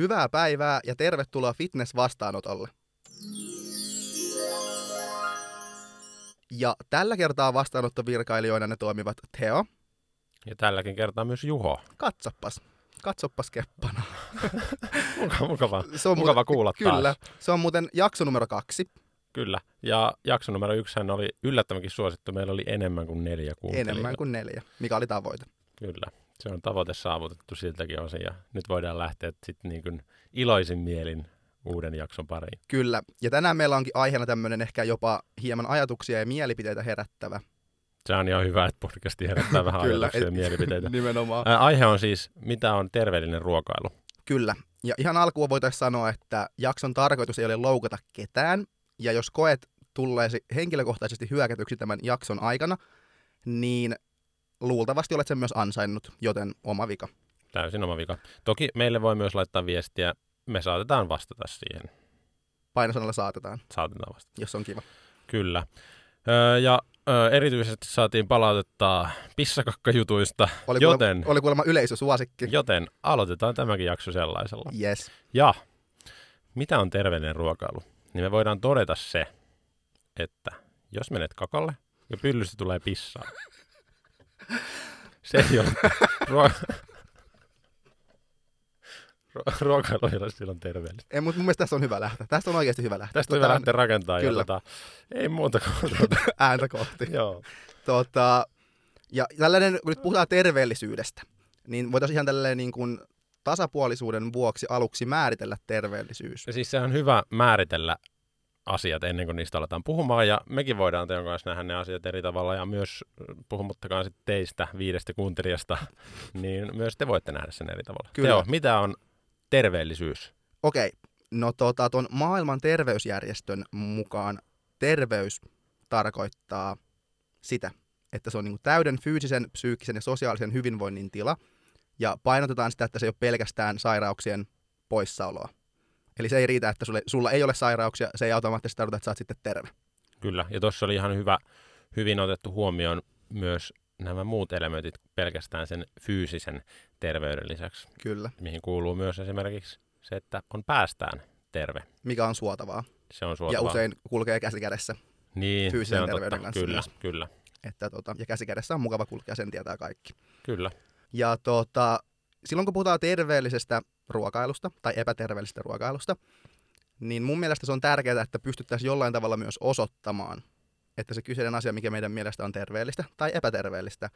Hyvää päivää ja tervetuloa fitness-vastaanotolle. Ja tällä kertaa vastaanottovirkailijoina ne toimivat Teo. Ja tälläkin kertaa myös Juho. Katsoppas. Katsoppas keppana. Mukava, mukava, Se on mukava muuten, kuulla Kyllä. taas. Se on muuten jakso numero kaksi. Kyllä. Ja jakso numero yksi oli yllättävänkin suosittu. Meillä oli enemmän kuin neljä kuuntelijaa. Enemmän kuin neljä, mikä oli tavoite. Kyllä. Se on tavoite saavutettu siltäkin osin. Ja nyt voidaan lähteä sitten niin kuin iloisin mielin uuden jakson pariin. Kyllä. Ja tänään meillä onkin aiheena tämmöinen ehkä jopa hieman ajatuksia ja mielipiteitä herättävä. Se on ihan hyvä, että podcasti herättää vähän Kyllä. ajatuksia ja mielipiteitä. Nimenomaan. Ää, aihe on siis, mitä on terveellinen ruokailu. Kyllä. Ja ihan alkuun voitaisiin sanoa, että jakson tarkoitus ei ole loukata ketään. Ja jos koet tulleesi henkilökohtaisesti hyökätyksi tämän jakson aikana, niin luultavasti olet sen myös ansainnut, joten oma vika. Täysin oma vika. Toki meille voi myös laittaa viestiä. Me saatetaan vastata siihen. Painosanalla saatetaan, Saatetaan vastata. jos on kiva. Kyllä. Öö, ja öö, erityisesti saatiin palautetta pissakakkajutuista, Oli, joten, kuulemma, oli kuulemma yleisösuosikki. joten aloitetaan tämäkin jakso sellaisella. Yes. Ja mitä on terveellinen ruokailu? Niin me voidaan todeta se, että jos menet kakalle ja pyllystä tulee pissaa, se ei ole ruo- Ru- ruokailu ei ole silloin terveellistä. Ei, mutta mun mielestä tässä on hyvä lähteä. Tästä on oikeasti hyvä lähteä. Tästä on hyvä Tota, lähteä rakentamaan. Kyllä. Ja tota, ei muuta kuin tuota, Ääntä kohti. joo. Tota, ja tällainen, kun nyt puhutaan terveellisyydestä, niin voitaisiin ihan tälleen niin kuin tasapuolisuuden vuoksi aluksi määritellä terveellisyys. Ja siis se on hyvä määritellä asiat ennen kuin niistä aletaan puhumaan, ja mekin voidaan teidän kanssa nähdä ne asiat eri tavalla, ja myös puhumattakaan sitten teistä, viidestä kuuntelijasta, niin myös te voitte nähdä sen eri tavalla. Kyllä. Teo, mitä on terveellisyys? Okei, no tota, ton maailman terveysjärjestön mukaan terveys tarkoittaa sitä, että se on niin kuin täyden fyysisen, psyykkisen ja sosiaalisen hyvinvoinnin tila, ja painotetaan sitä, että se ei ole pelkästään sairauksien poissaoloa. Eli se ei riitä, että sulle, sulla ei ole sairauksia, se ei automaattisesti tarkoita, että sä oot sitten terve. Kyllä, ja tuossa oli ihan hyvä, hyvin otettu huomioon myös nämä muut elementit pelkästään sen fyysisen terveyden lisäksi, Kyllä. mihin kuuluu myös esimerkiksi se, että on päästään terve. Mikä on suotavaa. Se on Ja suotavaa. usein kulkee käsi kädessä. niin, fyysisen se on terveyden totta. kanssa Kyllä, myös. kyllä, Että, tota, ja käsi kädessä on mukava kulkea, sen tietää kaikki. kyllä. Ja tota, silloin kun puhutaan terveellisestä ruokailusta tai epäterveellisestä ruokailusta, niin mun mielestä se on tärkeää, että pystyttäisiin jollain tavalla myös osoittamaan, että se kyseinen asia, mikä meidän mielestä on terveellistä tai epäterveellistä,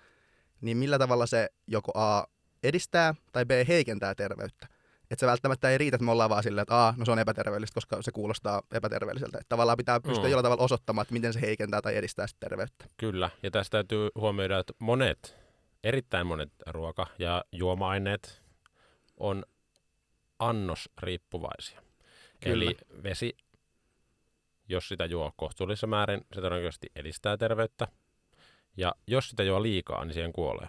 niin millä tavalla se joko A edistää tai B heikentää terveyttä. Että se välttämättä ei riitä, että me ollaan vaan silleen, että A, no se on epäterveellistä, koska se kuulostaa epäterveelliseltä. Että tavallaan pitää pystyä Mm. jollain tavalla osoittamaan, että miten se heikentää tai edistää sitä terveyttä. Kyllä, ja tästä täytyy huomioida, että monet, erittäin monet ruoka- ja juoma-aineet on annosriippuvaisia. Kyllä. Eli vesi, jos sitä juo kohtuullisessa määrin, se todennäköisesti edistää terveyttä. Ja jos sitä juo liikaa, niin siihen kuolee.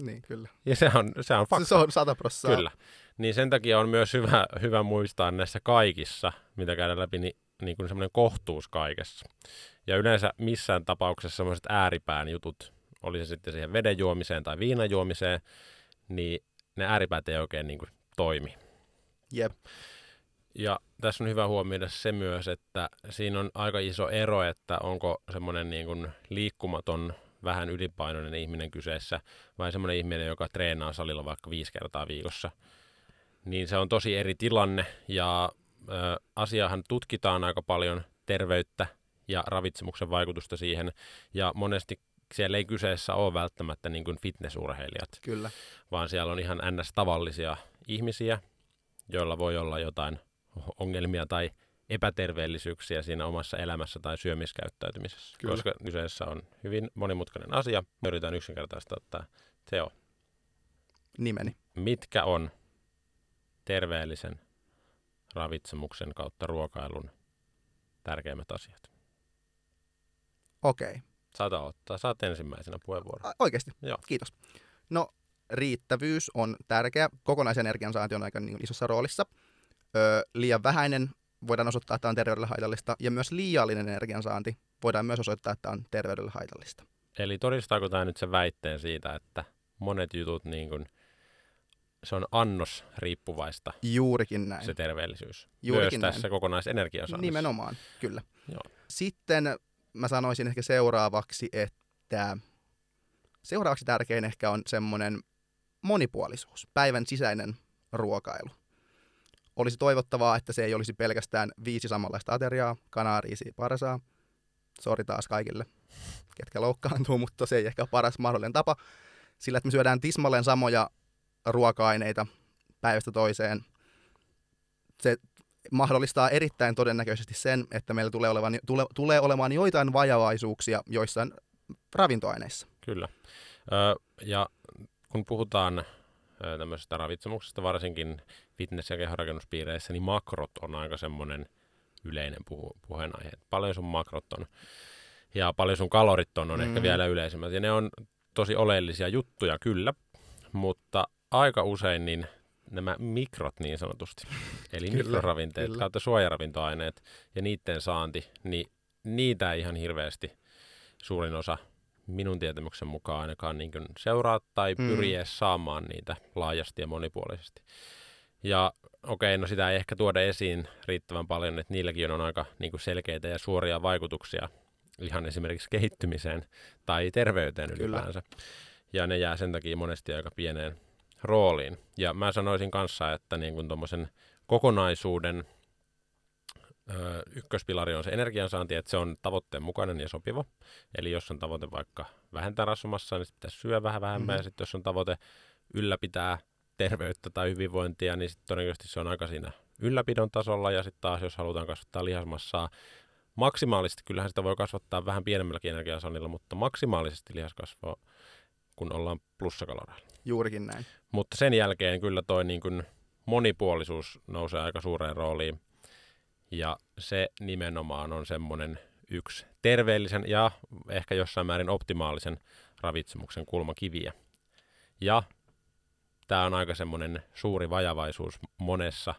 Niin, kyllä. Ja se on, se on fakta. Se on sata prosenttia. Kyllä. Niin sen takia on myös hyvä, hyvä muistaa näissä kaikissa, mitä käydään läpi, niin, niin kuin semmoinen kohtuus kaikessa. Ja yleensä missään tapauksessa semmoiset ääripään jutut, oli se sitten siihen veden juomiseen tai viinan juomiseen, niin ne ääripäät ei oikein niin kuin toimi. Jep. Ja tässä on hyvä huomioida se myös, että siinä on aika iso ero, että onko semmoinen niin kuin liikkumaton, vähän ylipainoinen ihminen kyseessä, vai semmoinen ihminen, joka treenaa salilla vaikka viisi kertaa viikossa. Niin se on tosi eri tilanne, ja ö, asiahan tutkitaan aika paljon terveyttä ja ravitsemuksen vaikutusta siihen, ja monesti siellä ei kyseessä ole välttämättä niin kuin fitnessurheilijat, Kyllä. vaan siellä on ihan ns-tavallisia ihmisiä, joilla voi olla jotain ongelmia tai epäterveellisyyksiä siinä omassa elämässä tai syömiskäyttäytymisessä. Kyllä. Koska kyseessä on hyvin monimutkainen asia. Me yritän yksinkertaistaa tämä Teo. Nimeni. Mitkä on terveellisen ravitsemuksen kautta ruokailun tärkeimmät asiat? Okei. Saat aloittaa. Saat ensimmäisenä puheenvuoron. Oikeasti. Joo. Kiitos. No, riittävyys on tärkeä. Kokonaisenergian saanti on aika niin isossa roolissa. Öö, liian vähäinen voidaan osoittaa, että on terveydelle haitallista. Ja myös liiallinen energiansaanti voidaan myös osoittaa, että on terveydelle haitallista. Eli todistaako tämä nyt sen väitteen siitä, että monet jutut niin kuin se on annos riippuvaista Juurikin näin. se terveellisyys. Juurikin Myös näin. tässä kokonaisenergiasaannissa. Nimenomaan, kyllä. Joo. Sitten mä sanoisin ehkä seuraavaksi, että seuraavaksi tärkein ehkä on semmoinen monipuolisuus, päivän sisäinen ruokailu. Olisi toivottavaa, että se ei olisi pelkästään viisi samanlaista ateriaa, kanaa, riisiä, parsaa. Sori taas kaikille, ketkä loukkaantuu, mutta se ei ehkä ole paras mahdollinen tapa. Sillä, että me syödään tismalleen samoja ruoka-aineita päivästä toiseen, se mahdollistaa erittäin todennäköisesti sen, että meillä tulee, olevan, tule, tulee olemaan joitain vajavaisuuksia joissain ravintoaineissa. Kyllä. Ö, ja kun puhutaan tämmöisestä ravitsemuksesta, varsinkin fitness- ja kehorakennuspiireissä, niin makrot on aika semmoinen yleinen puhu, puheenaihe. Paljon sun makrot on ja paljon sun kalorit on, on mm. ehkä vielä yleisemmät. Ja ne on tosi oleellisia juttuja kyllä, mutta aika usein niin nämä mikrot niin sanotusti, eli Kyllä, mikroravinteet kyllä. kautta suojaravintoaineet ja niiden saanti, niin niitä ei ihan hirveästi suurin osa minun tietämyksen mukaan ainakaan niin kuin seuraa tai Mm. pyri edes saamaan niitä laajasti ja monipuolisesti. Ja okei, no sitä ei ehkä tuoda esiin riittävän paljon, että niilläkin on aika niin kuin selkeitä ja suoria vaikutuksia ihan esimerkiksi kehittymiseen tai terveyteen Kyllä. ylipäänsä. Ja ne jää sen takia monesti aika pieneen rooliin. Ja mä sanoisin kanssa, että niin kuin tommosen kokonaisuuden ö, ykköspilari on se energiansaanti, että se on tavoitteen mukainen ja sopiva. Eli jos on tavoite vaikka vähentää rasvamassaa, niin pitäisi syödä vähän vähemmän. Mm-hmm. Ja sitten jos on tavoite ylläpitää terveyttä tai hyvinvointia, niin sitten todennäköisesti se on aika siinä ylläpidon tasolla. Ja sitten taas, jos halutaan kasvattaa lihasmassaa maksimaalisesti, kyllähän sitä voi kasvattaa vähän pienemmälläkin energiansaannilla, mutta maksimaalisesti lihaskasvua, kun ollaan plussakaloreilla. Juurikin näin. Mutta sen jälkeen kyllä toi niin kuin monipuolisuus nousee aika suureen rooliin. Ja se nimenomaan on semmoinen yksi terveellisen ja ehkä jossain määrin optimaalisen ravitsemuksen kulmakiviä. Ja tämä on aika semmoinen suuri vajavaisuus monessa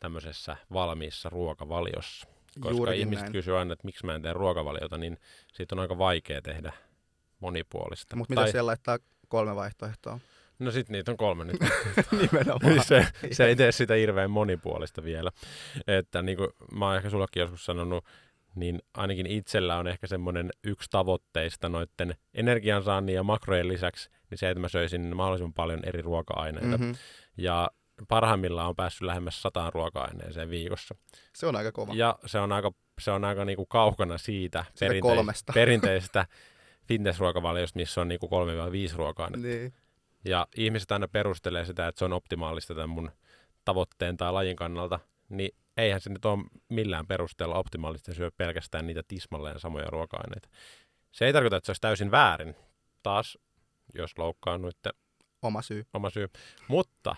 tämmöisessä valmiissa ruokavaliossa. Koska Juurikin ihmiset näin. kysyy aina, että miksi mä en tee ruokavaliota, niin siitä on aika vaikea tehdä monipuolista. Mutta mitä siellä laittaa kolme vaihtoehtoa? No sit niitä on kolme nyt. Nimenomaan. Niin se, se ei tee sitä hirveän monipuolista vielä. Että niin kuin mä oon ehkä sullekin joskus sanonut, niin ainakin itsellä on ehkä semmoinen yksi tavoitteista noiden energiansaannin ja makrojen lisäksi, niin se, että mä söisin mahdollisimman paljon eri ruoka-aineita. Mm-hmm. Ja parhaimmillaan on päässyt lähemmäs sataan ruoka-aineeseen viikossa. Se on aika kova. Ja se on aika, se on aika niinku kaukana siitä, Siitä perinteis- kolmesta. perinteisestä fitnessruokavaliosta, missä on niinku 3-5 ruoka-ainetta. Niin. Ja ihmiset aina perustelee sitä, että se on optimaalista tämän mun tavoitteen tai lajin kannalta, niin eihän se nyt ole millään perusteella optimaalista syö pelkästään niitä tismalleen samoja ruoka-aineita. Se ei tarkoita, että se olisi täysin väärin. Taas, jos loukkaannuitte, Oma syy. oma syy. Mutta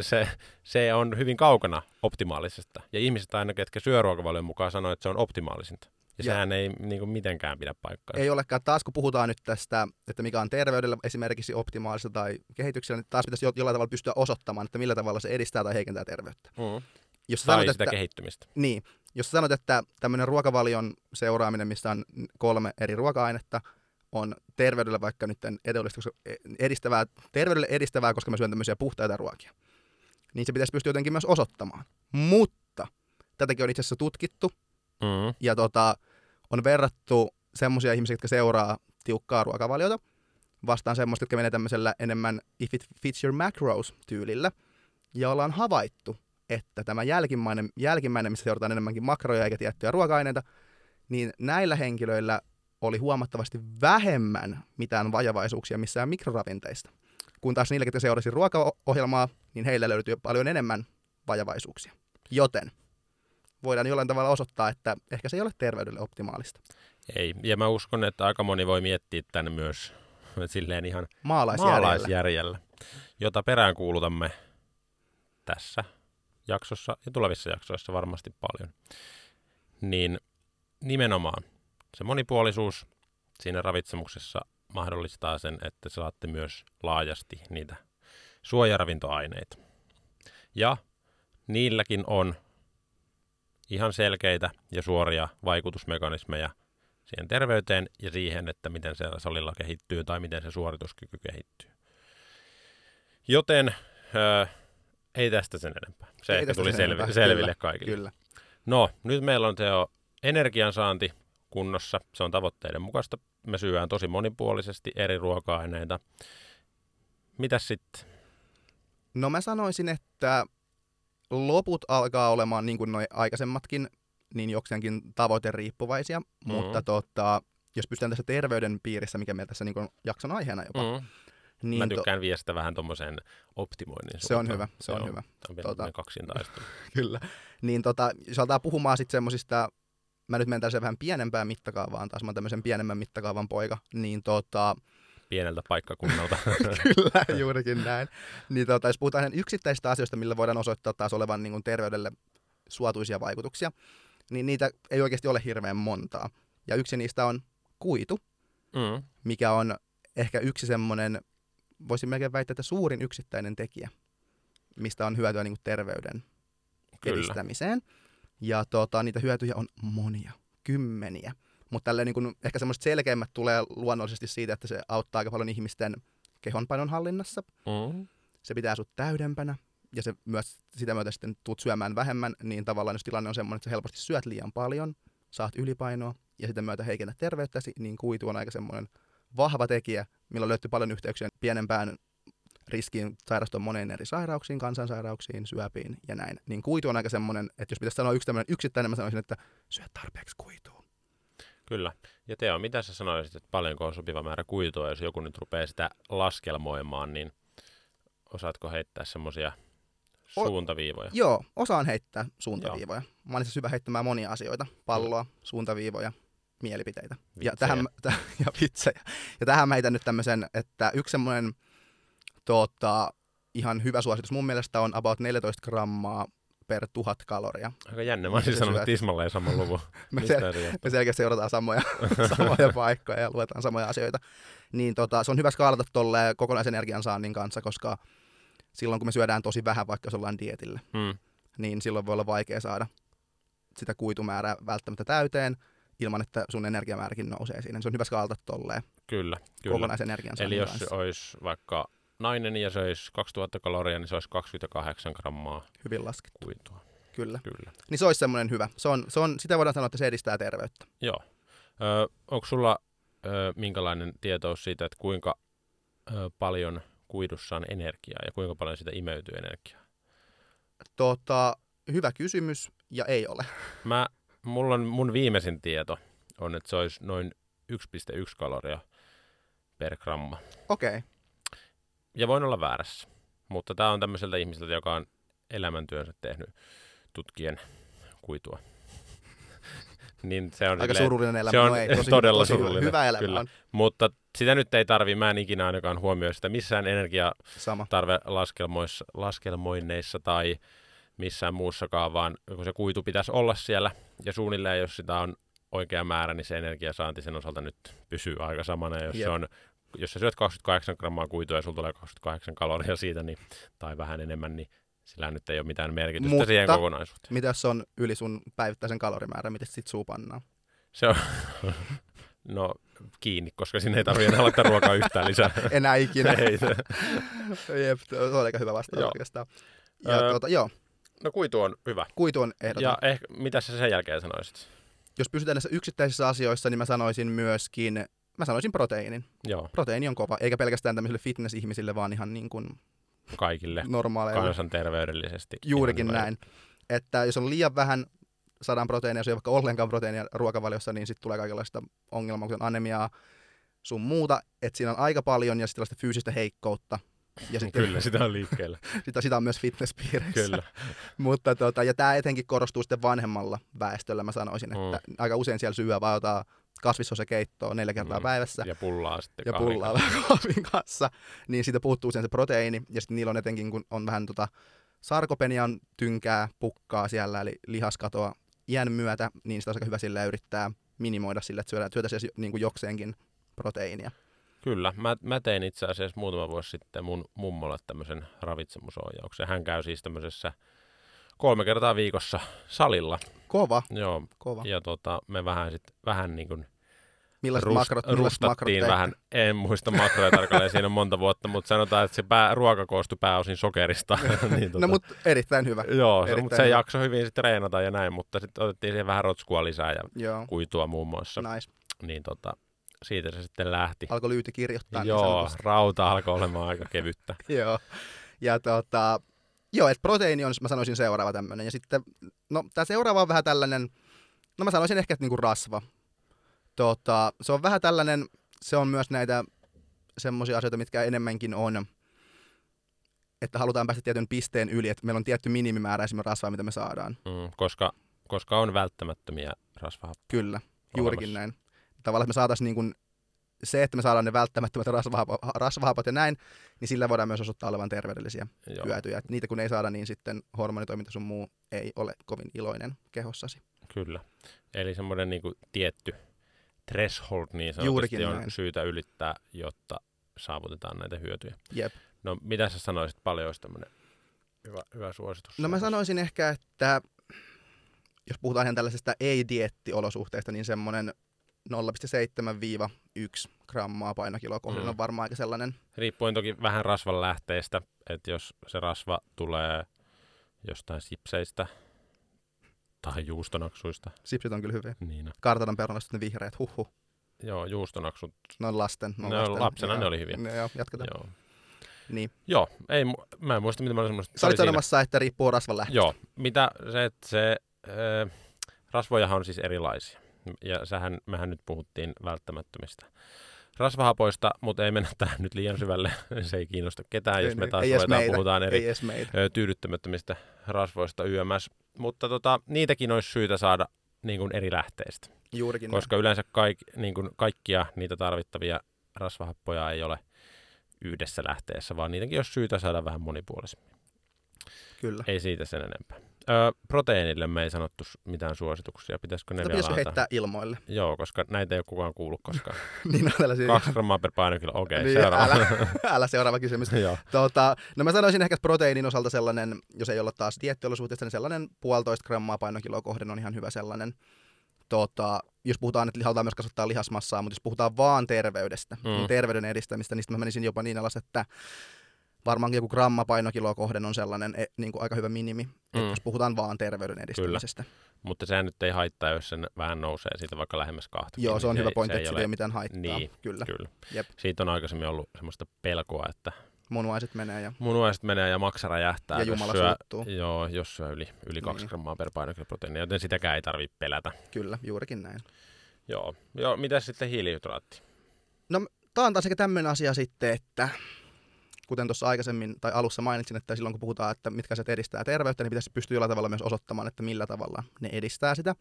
se, se on hyvin kaukana optimaalisesta. Ja ihmiset aina, ketkä syö ruokavalion mukaan, sanoo, että se on optimaalisinta. Ja, Ja- sehän ei niin kuin, mitenkään pidä paikkaa. Ei olekaan. Taas kun puhutaan nyt tästä, että mikä on terveydellä esimerkiksi optimaalista tai kehityksellä, niin taas pitäisi jo- jollain tavalla pystyä osoittamaan, että millä tavalla se edistää tai heikentää terveyttä. Mm. Jos Tai sanot, sitä että, kehittymistä. niin, jos sanot, että tämmöinen ruokavalion seuraaminen, missä on kolme eri ruoka-ainetta, on terveydelle vaikka nyt koska edistävää, terveydelle edistävää, koska mä syön tämmöisiä puhtaita ruokia, niin se pitäisi pystyä jotenkin myös osoittamaan. Mutta tätäkin on itse asiassa tutkittu, Mm. ja tota, on verrattu semmoisia ihmisiä, jotka seuraa tiukkaa ruokavaliota, vastaan semmoista, jotka menee tämmöisellä enemmän if it fits your macros tyylillä. Ja ollaan havaittu, että tämä jälkimmäinen, jälkimmäinen missä seurataan enemmänkin makroja eikä tiettyjä ruoka-aineita, niin näillä henkilöillä oli huomattavasti vähemmän mitään vajavaisuuksia missään mikroravinteista. Kun taas niillä, jotka seurasi ruokaohjelmaa, niin heillä löytyy paljon enemmän vajavaisuuksia. Joten voidaan jollain tavalla osoittaa, että ehkä se ei ole terveydelle optimaalista. Ei, ja mä uskon, että aika moni voi miettiä tänne myös silleen ihan Maalaisjärjellä. maalaisjärjellä, jota peräänkuulutamme tässä jaksossa ja tulevissa jaksoissa varmasti paljon. Niin nimenomaan se monipuolisuus siinä ravitsemuksessa mahdollistaa sen, että saatte myös laajasti niitä suojaravintoaineita. Ja niilläkin on ihan selkeitä ja suoria vaikutusmekanismeja siihen terveyteen ja siihen, että miten se salilla kehittyy tai miten se suorituskyky kehittyy. Joten Öö, ei tästä sen enempää. Se Ei ehkä tuli selvi- enempää. selville Kyllä, kaikille. Kyllä. No, nyt meillä on Teo energiansaanti kunnossa. Se on tavoitteiden mukaista. Me syödään tosi monipuolisesti eri ruoka-aineita. Mitäs sitten? No mä sanoisin, että loput alkaa olemaan niin kuin noi aikaisemmatkin, niin jokseenkin tavoiteriippuvaisia, mm. mutta tota, jos pystytään tässä terveyden piirissä, mikä meillä tässä niin kuin jakson aiheena jopa, Mm. niin Mä tykkään viedä sitä vähän tuommoiseen optimoinnin se on suuntaan. hyvä, se on Joo, hyvä, Tämä on vielä Tota- kaksin kyllä. Niin tota, jos aletaan puhumaan sitten semmosista, mä nyt menen tällaiseen vähän pienempään mittakaavaan taas, mä oon tämmöisen pienemmän mittakaavan poika, niin tota, Pieneltä paikkakunnalta. Kyllä, juurikin näin. Niin tota, jos puhutaan yksittäisistä asioista, millä voidaan osoittaa taas olevan niin kuin terveydelle suotuisia vaikutuksia, niin niitä ei oikeasti ole hirveän montaa. Ja yksi niistä on kuitu, mm. mikä on ehkä yksi semmoinen, voisin melkein väittää, että suurin yksittäinen tekijä, mistä on hyötyä niin kuin terveyden Kyllä. edistämiseen. Ja tota, niitä hyötyjä on monia, kymmeniä. Mutta tälleen niin kuin, ehkä semmoiset selkeimmät tulee luonnollisesti siitä, että se auttaa aika paljon ihmisten kehonpainon hallinnassa. Mm. Se pitää sut täydempänä ja se myös sitä myötä sitten tuut syömään vähemmän, niin tavallaan jos tilanne on semmoinen, että sä helposti syöt liian paljon, saat ylipainoa ja sitä myötä heikennät terveyttäsi, niin kuitu on aika semmoinen vahva tekijä, millä löytyy paljon yhteyksiä pienempään riskiin sairastua moneen eri sairauksiin, kansansairauksiin, syöpiin ja näin. Niin kuitu on aika semmoinen, että jos pitäisi sanoa yksi tämmöinen yksittäinen, mä sanoisin, että syö tarpeeksi kuitua. Kyllä. Ja Teo, mitä sä sanoisit, että paljonko on sopiva määrä kuitua, jos joku nyt rupeaa sitä laskelmoimaan, niin osaatko heittää semmoisia O- suuntaviivoja? Joo, osaan heittää suuntaviivoja. Mä olen siis hyvä heittämään monia asioita. Palloa, suuntaviivoja, mielipiteitä. Ja Vitsejä. tähän, täh, ja vitsejä. Ja tähän mä heitän nyt tämmöisen, että yksi semmoinen tota, ihan hyvä suositus mun mielestä on about 14 grammaa per tuhat kaloria. Aika jännä, mä olisin sanonut tismalleen saman luvun. Me, sel- me selkeästi seurataan samoja, samoja paikkoja ja luetaan samoja asioita. Niin tota, se on hyvä skaalata tolle kokonaisenergian saannin kanssa, koska silloin kun me syödään tosi vähän, vaikka jos ollaan dietillä, Mm. niin silloin voi olla vaikea saada sitä kuitumäärää välttämättä täyteen ilman, että sun energiamääräkin nousee siinä. Se on hyvä skaalata tolleen Kyllä, kyllä. kokonaisenergian Eli jos kanssa. olisi vaikka nainen ja söisi 2000 kaloria, niin se olisi 28 grammaa Hyvin laskettu, kuitua. kyllä. Kyllä. Niin se olisi semmoinen hyvä. Se on, se on, sitä voidaan sanoa, että se edistää terveyttä. Joo. Ö, onko sulla ö, minkälainen tietous siitä, että kuinka ö, paljon kuidussa on energiaa ja kuinka paljon sitä imeytyy energiaa? Tota, hyvä kysymys ja ei ole. Mä, mulla on mun viimeisin tieto on, että se olisi noin 1,1 kaloria per gramma. Okei, okay. Ja voin olla väärässä, mutta tämä on tämmöiseltä ihmiseltä, joka on elämäntyönsä tehnyt tutkien kuitua. niin se on aika silleen- surullinen elämä. se on no ei, tosi, todella tosi hyvä- surullinen, Hyvä elämä kyllä. on Mutta sitä nyt ei tarvi, mä en ikinä ainakaan huomioi sitä missään energiatarvelaskelmoinneissa tai missään muussakaan, vaan kun se kuitu pitäisi olla siellä ja suunnilleen, jos sitä on oikea määrä, niin se energiasaanti sen osalta nyt pysyy aika samana. Ja Jos, Jep. se on, jos sä syöt 28 grammaa kuitua ja sulla tulee 28 kaloria siitä niin, tai vähän enemmän, niin sillä nyt ei ole mitään merkitystä Mutta- siihen kokonaisuuteen. Mitä jos se on yli sun päivittäisen kalorimäärän, miten sit suu pannaan? Se on, no kiinni, koska sinne ei tarvitse enää laittaa ruokaa yhtään lisää. Enää ikinä. ei, Jep, se on aika hyvä vastaus Joo. oikeastaan. Ja Öö, tuota, joo, no kuitu on hyvä. kuitu on ehdoton. Ja ehkä, mitä sä sen jälkeen sanoisit? Jos pysytään näissä yksittäisissä asioissa, niin mä sanoisin myöskin, mä sanoisin proteiinin. Joo, Proteiini on kova, eikä pelkästään tämmöisille fitness-ihmisille, vaan ihan niin kuin kaikille normaaleille. kansanterveydellisesti. Juurikin näin. Että jos on liian vähän saadaan proteiinia, jos ei ole vaikka ollenkaan proteiinia ruokavaliossa, niin sitten tulee kaikenlaista ongelmaa, kuten anemiaa, sun muuta. Että siinä on aika paljon ja sitten tällaista fyysistä heikkoutta. Ja sitten Kyllä, sitä on liikkeellä. sitä, sitä on myös fitnesspiireissä. Kyllä. Mutta tota, ja tämä etenkin korostuu sitten vanhemmalla väestöllä, mä sanoisin, että Mm. aika usein siellä syö vaan jotain kasvissosekeittoa neljä kertaa Mm. päivässä Ja pullaa sitten ja pullaa vähän kahvin kanssa, niin siitä puuttuu usein se proteiini, ja sitten niillä on etenkin, kun on vähän tota, sarkopenian tynkää, pukkaa siellä, eli lihaskatoa iän myötä, niin sitä on aika hyvä sillä yrittää minimoida sillä, että syödään, syötäisiin niin kuin jokseenkin proteiinia. Kyllä. Mä, mä tein itse asiassa muutama vuosi sitten mun mummolle tämmöisen ravitsemusohjauksen. Hän käy siis tämmöisessä kolme kertaa viikossa salilla. Kova, Joo. kova. Ja tota, me vähän sit, vähän niin kuin Millaiset Rust, makrot, makrot rustattiin teitte? vähän, en muista makroja tarkalleen, siinä on monta vuotta, mutta sanotaan, että se pää, ruoka koostui pääosin sokerista. niin, No mutta erittäin hyvä. Joo, se, erittäin mutta se hyvä. jakso hyvin sitten treenata ja näin, mutta sitten otettiin siihen vähän rotskua lisää ja Joo, kuitua muun muassa. nice. Niin tota, siitä se sitten lähti. Alkoi lyyti kirjoittaa. niin Joo, sanotusti. rauta alkoi olemaan aika kevyttä. Joo. Ja tota, joo, että proteiini on, mä sanoisin seuraava tämmöinen. Ja sitten, no tämä seuraava on vähän tällainen, no mä sanoisin ehkä, että niinku rasva. Tota, se on vähän tällainen, se on myös näitä semmoisia asioita, mitkä enemmänkin on, että halutaan päästä tietyn pisteen yli, että meillä on tietty minimimäärä esimerkiksi rasvaa, mitä me saadaan. Mm, koska, koska on välttämättömiä rasvahappoja. Kyllä, juurikin Olemassa. näin. Tavallaan, että me saataisiin niin se, että me saadaan ne välttämättömät rasvahapot, rasvahapot ja näin, niin sillä voidaan myös osoittaa olevan terveydellisiä Joo, hyötyjä. Et niitä kun ei saada, niin sitten hormonitoiminta sun muu ei ole kovin iloinen kehossasi. kyllä. Eli semmoinen niin kuin tietty threshold niin sanotusti Juurikin on näin. syytä ylittää, jotta saavutetaan näitä hyötyjä. Jep. No mitä sä sanoisit, paljon olisi tämmöinen hyvä, hyvä suositus? No mä sanoisin ehkä, että jos puhutaan ihan tällaisesta ei-diettiolosuhteista, niin semmoinen 0,7-1 grammaa painokiloa kohden Mm. on varmaan aika sellainen, Riippuen toki vähän rasvan lähteestä, että jos se rasva tulee jostain sipseistä tai juustonaksuista, sipsit on kyllä hyviä. niin Kartanon perunasta ne vihreät, huhhuh. joo, juustonaksut, Ne on lasten. Ne on lasten. lapsena, ne Joo. oli hyviä. Ne, joo, jatketaan. joo. Niin. Joo, ei, mä en muista, mitä mä olin semmoista. Sä olit sanomassa, että riippuu rasvan lähteestä. Joo, mitä se, että se äh, rasvojahan on siis erilaisia. Ja sähän, mehän nyt puhuttiin välttämättömistä rasvahapoista, mutta ei mennä tähän nyt liian syvälle. Se ei kiinnosta ketään, jos me taas ei ruvetaan puhutaan eri Ei tyydyttämättömistä rasvoista YMS. Mutta tota, niitäkin olisi syytä saada niin kuin eri lähteistä, Juurikin koska yleensä kaik, niin kuin kaikkia niitä tarvittavia rasvahappoja ei ole yhdessä lähteessä, vaan niitäkin olisi syytä saada vähän monipuolisemmin. näin. Kyllä. Ei siitä sen enempää. Ö, proteiinille me ei sanottu mitään suosituksia. Pitäisikö ne Sitä vielä pitäisikö heittää ilmoille. Joo, koska näitä ei ole kukaan kuullut koskaan. niin on tällaisia. Kaksi grammaa per painokilo, okei, okay, niin, seuraava. älä, älä seuraava kysymys. Tota, no mä sanoisin ehkä, että proteiinin osalta sellainen, jos ei olla taas diettiolosuhteista, niin sellainen puolitoista grammaa painokiloa kohden on ihan hyvä sellainen. Tota, jos puhutaan, että halutaan myös kasvattaa lihasmassaa, mutta jos puhutaan vaan terveydestä, Mm. mm. niin terveyden edistämistä, niin sitten mä menisin jopa niin alas, että varmaankin joku gramma painokiloa kohden on sellainen e, niin kuin aika hyvä minimi, mm. Jos puhutaan vaan terveyden edistämisestä. mutta sehän nyt ei haittaa, jos sen vähän nousee siitä vaikka lähemmäs kahta. Joo, se on niin hyvä pointti, että ei ole- mitään haittaa. Niin, Kyllä, Kyllä. Jep. Siitä on aikaisemmin ollut semmoista pelkoa, että munuaiset menee ja, munuaiset menee ja maksa räjähtää, ja jos Jumala syö, suuttuu. joo, jos syö yli, yli 2 Niin. grammaa per painokilo proteiinia, joten sitäkään ei tarvitse pelätä. Kyllä, juurikin näin. Joo, joo mitä sitten hiilihydraatti? Tämä on taas tämmöinen asia sitten, että kuten tuossa aikaisemmin tai alussa mainitsin, että silloin kun puhutaan, että mitkä se edistää terveyttä, niin pitäisi pystyä jollain tavalla myös osoittamaan, että millä tavalla ne edistää sitä.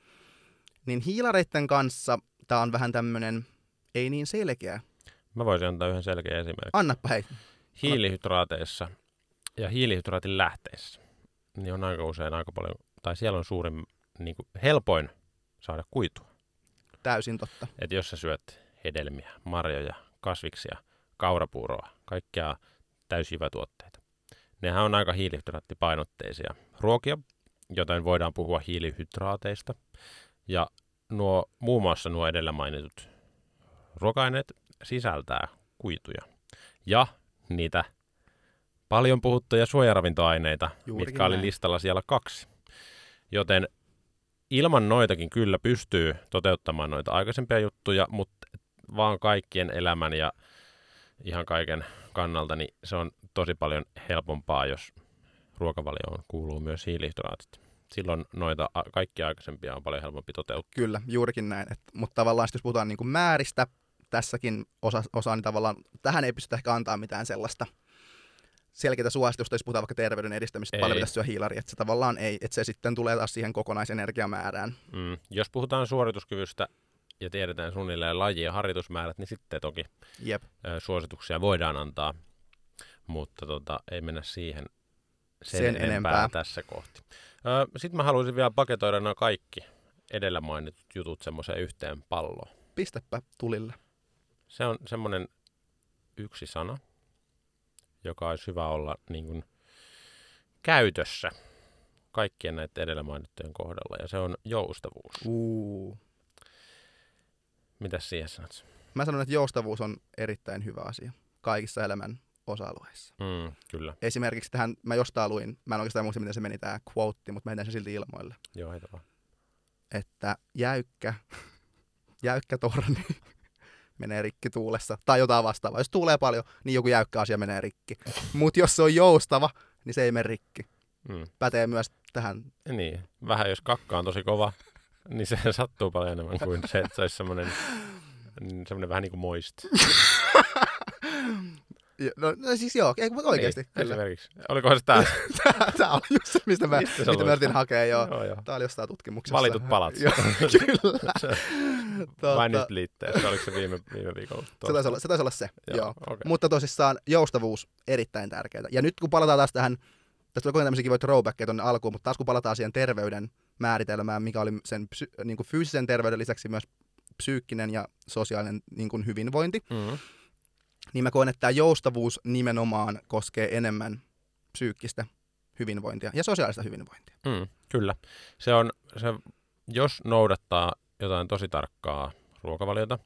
Niin hiilareiden kanssa tämä on vähän tämmöinen ei niin selkeä. Mä voisin antaa yhden selkeän esimerkin. Annappa hei. hiilihydraateissa ja hiilihydraatin lähteissä, niin on aika usein aika paljon, tai siellä on suurin, niin kuin helpoin saada kuitua. Täysin totta. Että jos sä syöt hedelmiä, marjoja, kasviksia, kaurapuuroa, kaikkea täysjyvätuotteita. Nehän on aika hiilihydraattipainotteisia ruokia, joten voidaan puhua hiilihydraateista. Ja nuo, muun muassa nuo edellä mainitut ruoka-aineet sisältää kuituja. Ja niitä paljon puhuttuja suojaravintoaineita, Juurikin mitkä oli näin. listalla siellä kaksi. Joten ilman noitakin kyllä pystyy toteuttamaan noita aikaisempia juttuja, mutta vaan kaikkien elämän ja ihan kaiken kannalta, niin se on tosi paljon helpompaa, jos ruokavalioon kuuluu myös hiilihydraatit. Silloin noita kaikkia aikaisempia on paljon helpompi toteuttaa. Kyllä, juurikin näin. Et, mutta tavallaan sit jos puhutaan niin kuin määristä tässäkin osa, osa, niin tavallaan tähän ei pystytä ehkä antaa mitään sellaista selkeää suositusta, jos puhutaan vaikka terveyden edistämisestä, Ei. paljon pitäisi syödä hiilari, että se tavallaan ei, että se sitten tulee taas siihen kokonaisenergiamäärään. Mm. Jos puhutaan suorituskyvystä ja tiedetään suunnilleen laji- ja harjoitusmäärät, niin sitten toki Jep, suosituksia voidaan antaa, mutta tota, ei mennä siihen sen, Sen enempää, enempää. tässä kohti. Sitten mä haluaisin vielä paketoida nämä kaikki edellä mainitut jutut semmoiseen yhteen palloon. pistäpä tulille. Se on semmoinen yksi sana, joka olisi hyvä olla niin kuin käytössä kaikkien näiden edellä mainittujen kohdalla, ja se on joustavuus. Uu. Mitäs siihen sanot? Mä sanon, että joustavuus on erittäin hyvä asia kaikissa elämän osa-alueissa. Mm, kyllä. Esimerkiksi tähän, mä jostain luin, mä en oikeastaan muista, miten se meni tämä quote, mutta mä heitän sen silti ilmoille, Joo, heitä vaan. että jäykkä, jäykkä torni menee rikki tuulessa, tai jotain vastaavaa. Jos tuulee paljon, niin joku jäykkä asia menee rikki. Mutta jos se on joustava, niin se ei mene rikki. Mm. Pätee myös tähän. Niin, vähän jos kakka on tosi kova, niin se sattuu paljon enemmän kuin se, että se olisi semmoinen, mm, semmoinen vähän niin kuin moist. No, no siis joo, ei, mutta oikeasti. Niin, kyllä. esimerkiksi. Olikohan se tämä? Tämä oli just se, mistä mä, Mistä mitä mä yritin hakea, joo. joo, joo. Tämä oli jostain tutkimuksessa. Valitut palat. Joo, kyllä. Se- Totta. Vai nyt liitteessä? Oliko se viime, viime viikolla? Se taisi olla se. Taisi olla se. Joo, joo. okei. Mutta tosissaan joustavuus erittäin tärkeää. Ja nyt kun palataan taas tähän, tästä oli koko tämmöisiä kivoja throwbackkejä tuonne alkuun, mutta taas kun palataan siihen terveyden määritelmään, mikä oli sen psy, niin kuin fyysisen terveyden lisäksi myös psyykkinen ja sosiaalinen niin kuin hyvinvointi, Mm. niin mä koen, että tämä joustavuus nimenomaan koskee enemmän psyykkistä hyvinvointia ja sosiaalista hyvinvointia. Mm, kyllä. Se on, se, jos noudattaa jotain tosi tarkkaa ruokavaliota,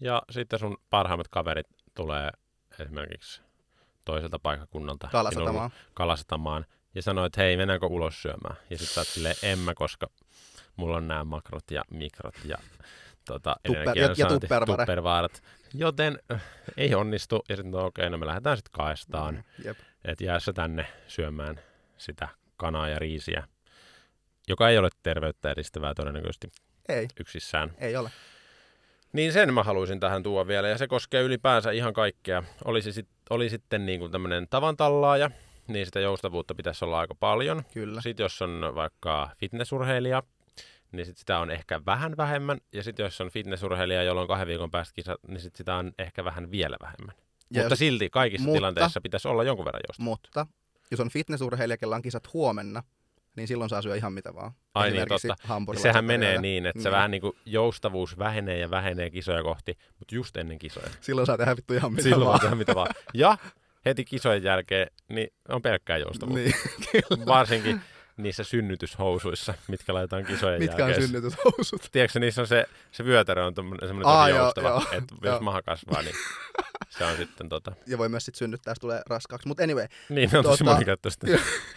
ja sitten sun parhaimmat kaverit tulee esimerkiksi toiselta paikkakunnalta Kalasatamaan. kalasatamaan, ja sanoo, että hei, mennäänkö ulos syömään? Ja sitten sä oot silleen, en mä, koska mulla on nämä makrot ja mikrot ja tota, Tupper- ja- ja tupperwaret. Joten äh, ei onnistu, ja sitten no okei, no me lähdetään sitten kaestaan. Mm, Jep. että jää sä tänne syömään sitä kanaa ja riisiä, joka ei ole terveyttä edistävää todennäköisesti Ei, yksissään. ei ole. Niin sen mä haluaisin tähän tuoda vielä, ja se koskee ylipäänsä ihan kaikkea. Olisi sit, oli sitten niin kuin tämmöinen tavantallaaja, niin sitä joustavuutta pitäisi olla aika paljon. Kyllä. Sitten jos on vaikka fitnessurheilija, niin sit sitä on ehkä vähän vähemmän. Ja sitten jos on fitnessurheilija, jolla on kahden viikon päästä kisat, niin sit sitä on ehkä vähän vielä vähemmän. Ja Mutta jos, silti kaikissa mutta- tilanteissa pitäisi olla jonkun verran joustavuutta. mutta jos on fitnessurheilija, kella on kisat huomenna, niin silloin saa syödä ihan mitä vaan. Ai niin, totta. Sehän menee jotain. niin, että se Niin. vähän niin kuin joustavuus vähenee ja vähenee kisoja kohti, mutta just ennen kisoja. Silloin saa tehdä vittu ihan mitä Silloin vaan. voi tehdä mitä vaan. Ja heti kisojen jälkeen niin on pelkkää joustavuutta. Niin, kyllä. Varsinkin niissä synnytyshousuissa, mitkä laitetaan kisojen Mitkä on jälkeen. synnytyshousut? Tiedätkö, niissä on se, se vyötärö on semmoinen Aa, joo, joustava, joo, että joo. jos maha kasvaa, niin se on sitten tota... Ja voi myös sit synnyttää, jos tulee raskaaksi. Mutta anyway, Niin, ne on tosi Tota- monikäyttöistä.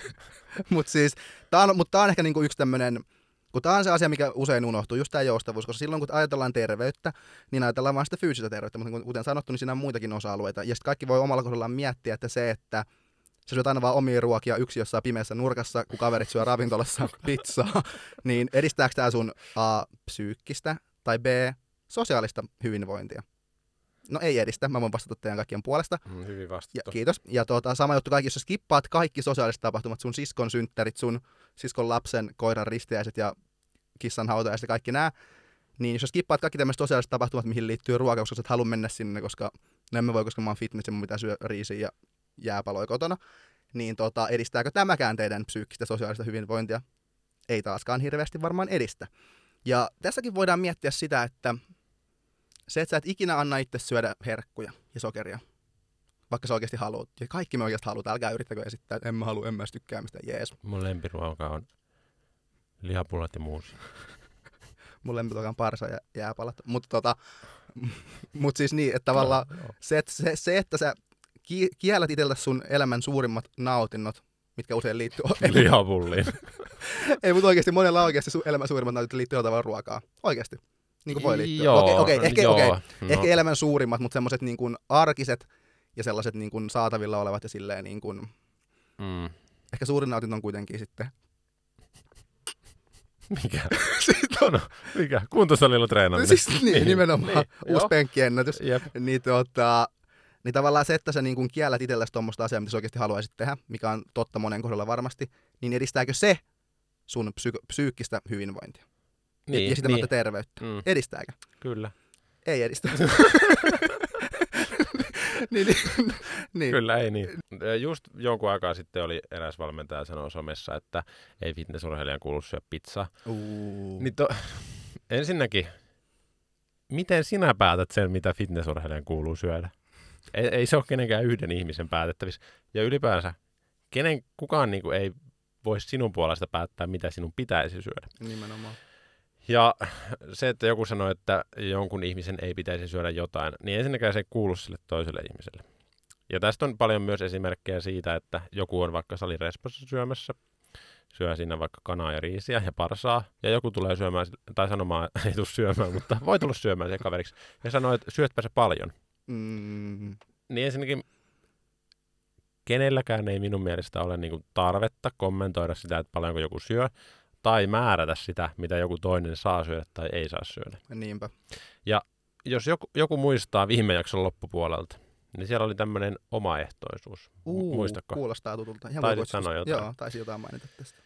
Mutta siis, tää on, mut tää on ehkä niinku yksi tämmönen, kun tää on se asia, mikä usein unohtuu, just tämä joustavuus, koska silloin kun ajatellaan terveyttä, niin ajatellaan vain sitä fyysistä terveyttä, mutta kuten sanottu, niin siinä on muitakin osa-alueita. Ja sitten kaikki voi omalla kohdallaan miettiä, että se, että sä syöt aina vaan omia ruokia yksi jossain pimeässä nurkassa, kun kaverit syö ravintolassa pizzaa, niin edistääkö tämä sun A, psyykkistä tai B, sosiaalista hyvinvointia? No ei edistä, mä voin vastata teidän kaikkien puolesta. Mm, Hyvin Ja, vastattu. kiitos. Ja tuota, sama juttu kaikki, jos sä skippaat kaikki sosiaaliset tapahtumat, sun siskon synttärit, sun siskon lapsen, koiran ristiäiset ja kissan hautajaiset ja kaikki nämä, niin jos sä skippaat kaikki tämmöiset sosiaaliset tapahtumat, mihin liittyy ruoka, koska sä et halua mennä sinne, koska no emme voi, koska mä oon fitness ja mun pitää syödä riisiä ja jääpaloja kotona, niin tota, edistääkö tämäkään teidän psyykkistä sosiaalista hyvinvointia? Ei taaskaan hirveästi varmaan edistä. Ja tässäkin voidaan miettiä sitä, että se, että sä et ikinä anna itse syödä herkkuja ja sokeria, vaikka sä oikeasti haluat. Ja kaikki me oikeasti halutaan. Älkää yrittäkö esittää, että en mä halua, en mä tykkää mistään. Jees. Mun lempiruoka on lihapullat ja muusi. Mun lempituoka on parsa ja jääpalat. Mutta tota, mut siis niin, että tavallaan No, joo. se, että, se, se, että sä ki- kiellät itseltä sun elämän suurimmat nautinnot, mitkä usein liittyy... Lihapulliin. ei, mutta oikeasti monella oikeasti sun elämän suurimmat nautinnot liittyy jotain ruokaa. Oikeasti. Niin kuin voi liittyä. Joo, Okei, okei, ehkä, joo, okei. no, Ehkä elämän suurimmat, mutta semmoiset niin kuin arkiset ja sellaiset niin kuin saatavilla olevat ja silleen niin kuin, mm, ehkä suurin nautinto on kuitenkin sitten. Mikä? Sitten No, mikä? Kuntosalilla treenaaminen. siis niin, nimenomaan Niin, uusi joo. penkkiennätys. Jep. Niin, tota, niin tavallaan se, että sä niin kiellät itsellesi tuommoista asiaa, mitä sä oikeasti haluaisit tehdä, mikä on totta monen kohdalla varmasti, niin edistääkö se sun psyko- psyykkistä hyvinvointia? Niin, ja, sitä niin. niin. terveyttä. Mm, Edistääkö? kyllä. Ei edistä. niin, niin, niin. Kyllä, ei niin. Just jonkun aikaa sitten oli eräs valmentaja sanoi somessa, että ei fitnessurheilijan kuulu syödä pizzaa. Niin to, ensinnäkin, miten sinä päätät sen, mitä fitnessurheilijan kuuluu syödä? Ei, ei se ole kenenkään yhden ihmisen päätettävissä. Ja ylipäänsä, kenen, kukaan niin kuin, ei voi sinun puolesta päättää, mitä sinun pitäisi syödä. Nimenomaan. Ja se, että joku sanoo, että jonkun ihmisen ei pitäisi syödä jotain, niin ensinnäkään se ei kuulu sille toiselle ihmiselle. Ja tästä on paljon myös esimerkkejä siitä, että joku on vaikka salirespassa syömässä, syö siinä vaikka kanaa ja riisiä ja parsaa, ja joku tulee syömään, tai sanomaan, ei tule syömään, mutta voi tulla syömään sen kaveriksi, ja sanoo, että syötpä se paljon. Mm, Niin ensinnäkin kenelläkään ei minun mielestä ole niin tarvetta kommentoida sitä, että paljonko joku syö, tai määrätä sitä, mitä joku toinen saa syödä tai ei saa syödä. niinpä. Jos joku, joku muistaa viime jakson loppupuolelta, niin siellä oli tämmöinen omaehtoisuus. Uu, Muistatko? Kuulostaa tutulta. Ihan Taisit sanoa jotain. Joo, taisi jotain mainita tästä.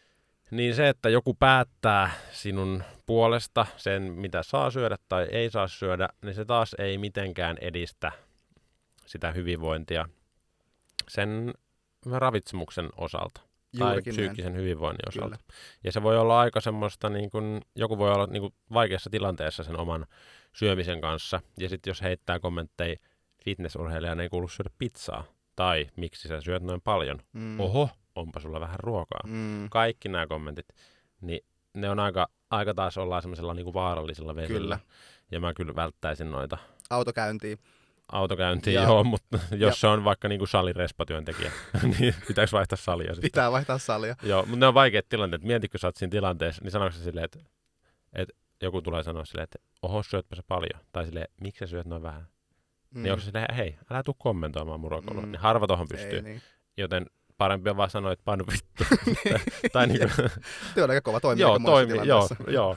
Niin se, että joku päättää sinun puolesta sen, mitä saa syödä tai ei saa syödä, niin se taas ei mitenkään edistä sitä hyvinvointia sen ravitsemuksen osalta tai Juurikin näin. psyykkisen hyvinvoinnin osalta. Kyllä. Ja se voi olla aika semmoista, niin kun, joku voi olla niin kun vaikeassa tilanteessa sen oman syömisen kanssa. Ja sitten jos heittää kommentteja, fitnessurheilijan ei kuulu syödä pizzaa. Tai miksi sä syöt noin paljon. Mm. Oho, onpa sulla vähän ruokaa. Mm. Kaikki nämä kommentit, niin ne on aika, aika taas ollaan semmoisella niin vaarallisella vesillä. Kyllä. Ja mä kyllä välttäisin noita Autokäyntiin. Ja- joo, mutta ja- jos se on vaikka niin kuin salirespatyöntekijä, niin pitäisi vaihtaa salia sitten. Pitää vaihtaa salia. Joo, mutta ne on vaikeat tilanteet. Mietitkö sä oot siinä tilanteessa, niin sanoiko se silleen, että, että joku tulee sanoa silleen, että oho, syötpä sä paljon. Tai silleen, miksi sä syöt noin vähän? Mm. Niin onko se silleen, hei, älä tuu kommentoimaan mun ruokailua. Mm. Niin harva tohon pystyy. Ei niin. Joten parempi on vaan sanoa, että painu vittu. tai niin kuin, Tuo on aika kova toimia. joo, toimi, joo, joo.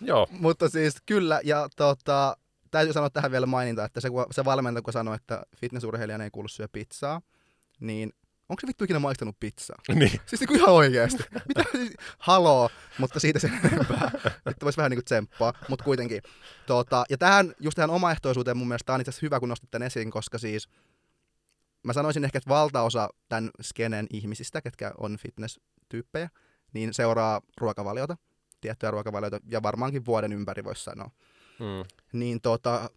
joo, Mutta siis kyllä, ja tota, täytyy sanoa tähän vielä maininta, että se, se valmentaja, kun sanoi, että fitnessurheilijan ei kuulu syö pizzaa, niin onko se vittu ikinä maistanut pizzaa? niin. Siis niinku ihan oikeasti. Mitä siis, haloo, mutta siitä sen enempää. Nyt voisi vähän niinku tsemppaa, mutta kuitenkin. Tota, ja tähän, just tähän omaehtoisuuteen mun mielestä tämä on itse asiassa hyvä, kun nostit tämän esiin, koska siis mä sanoisin ehkä, että valtaosa tämän skenen ihmisistä, ketkä on fitness-tyyppejä, niin seuraa ruokavaliota, tiettyjä ruokavalioita, ja varmaankin vuoden ympäri voisi sanoa. Mm. Niin tota,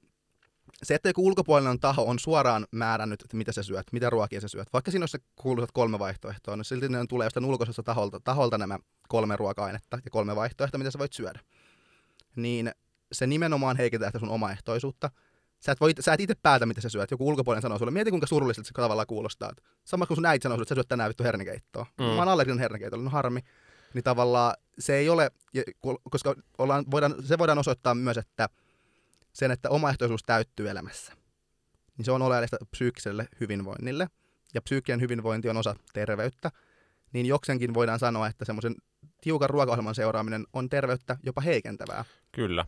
se, että joku ulkopuolinen taho on suoraan määrännyt, että mitä sä syöt, mitä ruokia sä syöt, vaikka siinä olisi se kuuluisat kolme vaihtoehtoa, niin silti ne tulee jostain ulkoiselta taholta, taholta nämä kolme ruoka-ainetta ja kolme vaihtoehtoa, mitä sä voit syödä. Niin se nimenomaan heikentää sitä sun omaehtoisuutta. Sä et, voi, sä et itse päätä, mitä sä syöt. Joku ulkopuolinen sanoo sulle, mieti kuinka surulliselta se tavallaan kuulostaa. Sama kuin sun äiti sanoo sulle, että sä syöt tänään vittu hernikeittoa. Mm. Mm. Mä oon allerginen hernikeitolle, no harmi. Niin tavallaan se ei ole, koska ollaan, voidaan, se voidaan osoittaa myös, että sen, että omaehtoisuus täyttyy elämässä, niin se on oleellista psyykkiselle hyvinvoinnille. Ja psyykkinen hyvinvointi on osa terveyttä. Niin joksenkin voidaan sanoa, että semmoisen tiukan ruokaohjelman seuraaminen on terveyttä jopa heikentävää. Kyllä.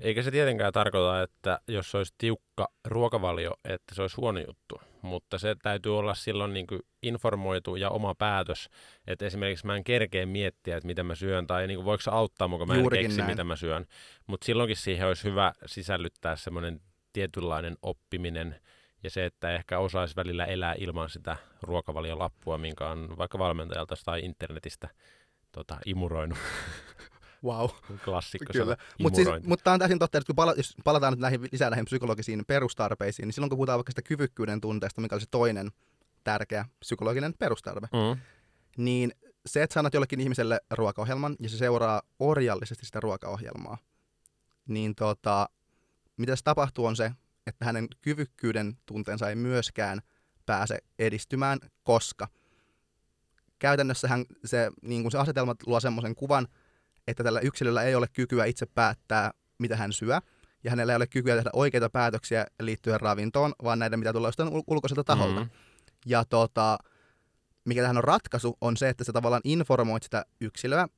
Eikä se tietenkään tarkoita, että jos olisi tiukka ruokavalio, että se olisi huono juttu. Mutta se täytyy olla silloin niin kuin informoitu ja oma päätös. Että esimerkiksi mä en kerkeä miettiä, että mitä mä syön, tai niin kuin voiko se auttaa muka mä en Juurikin keksi, näin. mitä mä syön. Mutta silloinkin siihen olisi hyvä sisällyttää semmoinen tietynlainen oppiminen ja se, että ehkä osaisi välillä elää ilman sitä ruokavaliolappua, minkä on vaikka valmentajalta tai internetistä tota, imuroinut. Wow. Klassikko Kyllä. Mutta siis, mut tämä on täysin totta, että kun pala, jos palataan nyt näihin, lisää näihin psykologisiin perustarpeisiin, niin silloin kun puhutaan vaikka sitä kyvykkyyden tunteesta, mikä on se toinen tärkeä psykologinen perustarve, Mm. niin se, että sä annat jollekin ihmiselle ruokaohjelman ja se seuraa orjallisesti sitä ruokaohjelmaa, niin tota, mitä se tapahtuu on se, että hänen kyvykkyyden tunteensa ei myöskään pääse edistymään, koska käytännössähän se, niin kuin se asetelma luo semmoisen kuvan, että tällä yksilöllä ei ole kykyä itse päättää, mitä hän syö, ja hänellä ei ole kykyä tehdä oikeita päätöksiä liittyen ravintoon, vaan näitä, mitä tulee jostain ul- ulkoiselta taholta. Mm. Ja tota, mikä tähän on ratkaisu, on se, että sä tavallaan informoit sitä yksilöä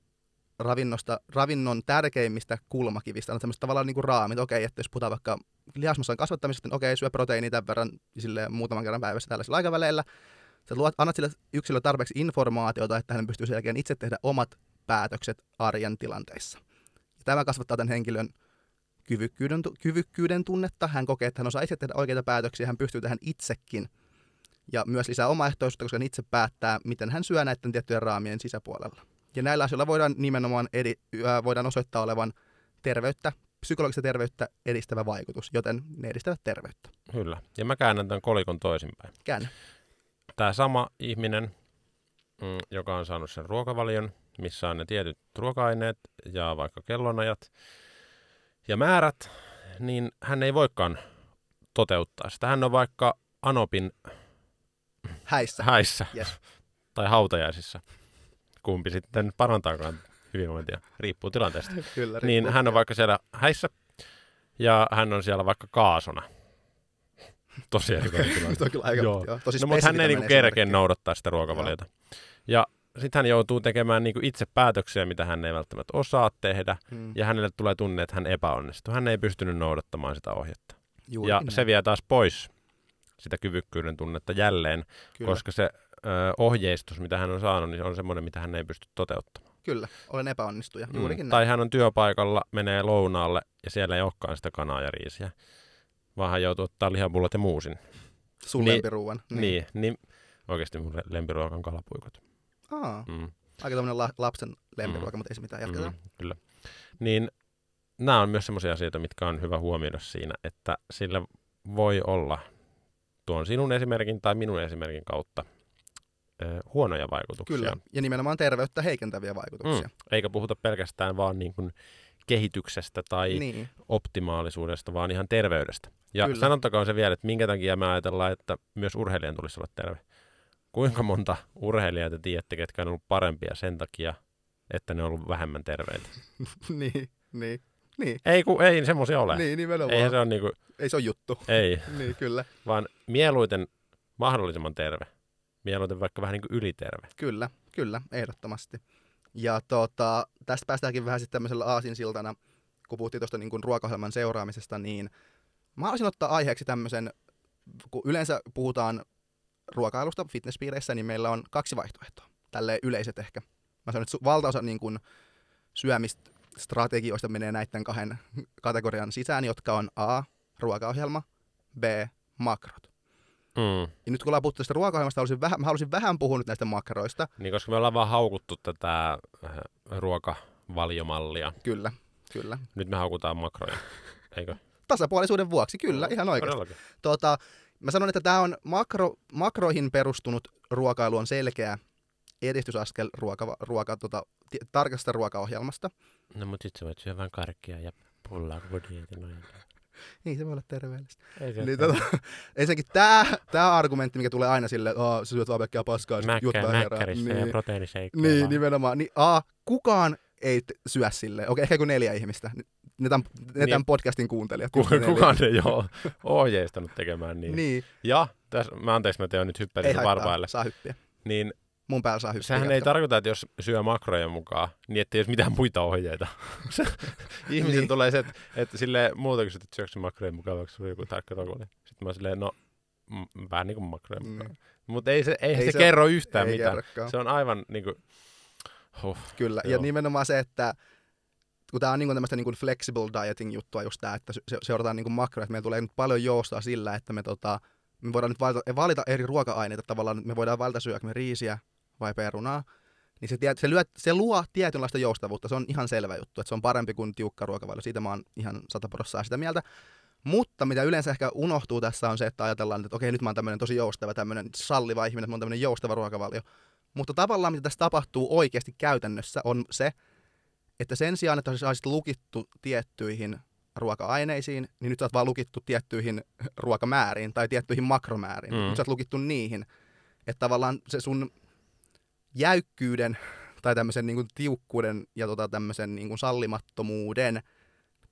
ravinnosta, ravinnon tärkeimmistä kulmakivistä. On tämmöistä tavallaan niin kuin raamit. Okei, että jos puhutaan vaikka lihasmassan kasvattamisesta, niin okei, syö proteiinia tämän verran silleen, muutaman kerran päivässä tällaisella aikaväleillä. Sä luot, annat sille yksilölle tarpeeksi informaatiota, että hän pystyy sen jälkeen itse tehdä omat päätökset arjen tilanteissa. Ja tämä kasvattaa tämän henkilön kyvykkyyden, kyvykkyyden tunnetta. Hän kokee, että hän osaa itse tehdä oikeita päätöksiä, hän pystyy tähän itsekin ja myös lisää omaehtoisuutta, koska hän itse päättää, miten hän syö näiden tiettyjen raamien sisäpuolella. Ja näillä asioilla voidaan nimenomaan edi, ää, voidaan osoittaa olevan terveyttä, psykologista terveyttä edistävä vaikutus, joten ne edistävät terveyttä. Kyllä. Ja mä käännän tämän kolikon toisinpäin. Käännä. Tämä sama ihminen, mm, joka on saanut sen ruokavalion, missä on ne tietyt ruoka-aineet ja vaikka kellonajat ja määrät, niin hän ei voikaan toteuttaa sitä. Hän on vaikka Anopin Häissä. häissä Yes. tai hautajaisissa. Kumpi sitten parantaakaan hyvinvointia, riippuu tilanteesta. Kyllä, Niin riippuu. hän on vaikka siellä häissä ja hän on siellä vaikka kaasona. Tosi erikoinen tilanne. Se on kyllä aika, Joo. joo. tosi No, mutta hän ei niinku kerkeä esimerkki. noudattaa sitä ruokavaliota. Ja sitten hän joutuu tekemään niinku itse päätöksiä, mitä hän ei välttämättä osaa tehdä. Mm, Ja hänelle tulee tunne, että hän epäonnistuu. Hän ei pystynyt noudattamaan sitä ohjetta. juurikin ja näin. se vie taas pois sitä kyvykkyyden tunnetta jälleen, Kyllä, koska se ö, ohjeistus, mitä hän on saanut, niin on semmoinen, mitä hän ei pysty toteuttamaan. kyllä, olen epäonnistuja. Mm. Juurikin näin. Tai hän on työpaikalla, menee lounaalle ja siellä ei olekaan sitä kanaa ja riisiä, vaan hän joutuu ottaa lihapullat ja muusin. Sun niin- lempiruuan. Niin, niin, niin oikeasti mun le- lempiruoka on kalapuikot. Aa, Mm. aika tämmöinen la- lapsen lempiruoka, mutta ei se mitään jatketaan. Mm, kyllä. Niin nämä on myös sellaisia asioita, mitkä on hyvä huomioida siinä, että sillä voi olla tuon sinun esimerkin tai minun esimerkin kautta huonoja vaikutuksia. Kyllä, ja nimenomaan terveyttä heikentäviä vaikutuksia. Mm. Eikä puhuta pelkästään vaan niin kuin kehityksestä tai Niin, optimaalisuudesta, vaan ihan terveydestä. Ja Kyllä. sanottakoon se vielä, että minkä takia me ajatellaan, että myös urheilijan tulisi olla terve. Kuinka monta urheilijaa te tiedätte, ketkä on ollut parempia sen takia, että ne on ollut vähemmän terveitä? niin, niin, niin, Ei, kun, ei semmoisia ole. niin nimenomaan. Eihän se ole niinku, Ei se ole juttu. ei, niin, kyllä, vaan mieluiten mahdollisimman terve. Mieluiten vaikka vähän niin kuin yliterve. kyllä, kyllä, ehdottomasti. Ja tota, tästä päästäänkin vähän sitten tämmöisellä aasinsiltana, kun puhuttiin tuosta niin ruokaohjelman seuraamisesta, niin mä haluaisin ottaa aiheeksi tämmöisen, kun yleensä puhutaan ruokailusta fitnesspiireissä, niin meillä on kaksi vaihtoehtoa. Tälle yleiset ehkä. Mä sanon, että valtaosa niin kuin syömistrategioista menee näiden kahden kategorian sisään, jotka on A, ruokaohjelma, B, makrot. Mm. Ja nyt kun ollaan puhuttu tästä ruokaohjelmasta, haluaisin vähän, mä haluaisin vähän puhua nyt näistä makroista. Niin koska me ollaan vaan haukuttu tätä äh, ruokavaliomallia. Kyllä, kyllä. Nyt me haukutaan makroja, eikö? Tasapuolisuuden vuoksi, kyllä, ihan oikeasti. Todellakin. Tota, mä sanon, että tämä on makro, makroihin perustunut ruokailu on selkeä edistysaskel ruoka, ruoka, tota, ti- tarkasta ruokaohjelmasta. No mut sit sä voit syödä vaan karkkia ja pullaa koko dietin. Niin, se voi olla terveellistä. Ei se Niin, tota, ensinnäkin tämä, tämä argumentti, mikä tulee aina silleen, että "Aa, sä syöt vaan pelkkää paskaa, Mäkkä, herää." mäkkärissä ja niin, proteiiniseikkoja. niin, vaan. nimenomaan. Niin, A, kukaan ei syö silleen. Okei, ehkä joku neljä ihmistä. Ne tämän, ne Niin. tämän podcastin kuuntelijat. Ku- just ne neljä. kukaan ei ole ohjeistanut tekemään niin. Niin, Ja, tässä, mä anteeksi, mä tein nyt ei haittaa, varpaille. saa hyppiä. Niin Mun päällä saa hyppiä. sehän ei jatka. tarkoita, että jos syö makrojen mukaan, niin ettei olisi mitään muita ohjeita. Se- Ihmisen Niin. tulee se, että, että sille muuta kysyt, että syöksä makrojen mukaan, vaikka sulla joku tarkka rokoli. Sitten mä oon silleen, no, mm, vähän niin kuin makrojen mukaan. Niin. Mutta ei se, ei Ei se, se- kerro yhtään ei mitään. kerrokaan. Se on aivan niin kuin, huh, Kyllä, ja Joo. nimenomaan se, että kun tämä on niin tämmöistä niin flexible dieting juttua just tämä, että se- seurataan niin makroja, että meillä tulee nyt paljon joustoa sillä, että me, tota, me voidaan nyt valita, valita eri ruoka-aineita tavallaan, että me voidaan valita syödä me riisiä vai perunaa, niin se, se, lyö, se luo tietynlaista joustavuutta, se on ihan selvä juttu, että se on parempi kuin tiukka ruokavalio, siitä mä oon ihan sataprossaa sitä mieltä. Mutta mitä yleensä ehkä unohtuu tässä on se, että ajatellaan, että okei, nyt mä oon tämmöinen tosi joustava, tämmöinen salliva ihminen, että mä oon tämmöinen joustava ruokavalio. Mutta tavallaan mitä tässä tapahtuu oikeasti käytännössä on se, että sen sijaan, että sä olisit lukittu tiettyihin ruoka-aineisiin, niin nyt sä oot vaan lukittu tiettyihin ruokamääriin tai tiettyihin makromääriin. Mm. Nyt sä oot lukittu niihin. Että tavallaan se sun jäykkyyden tai tämmöisen niin kuin tiukkuuden ja tota tämmöisen niin kuin sallimattomuuden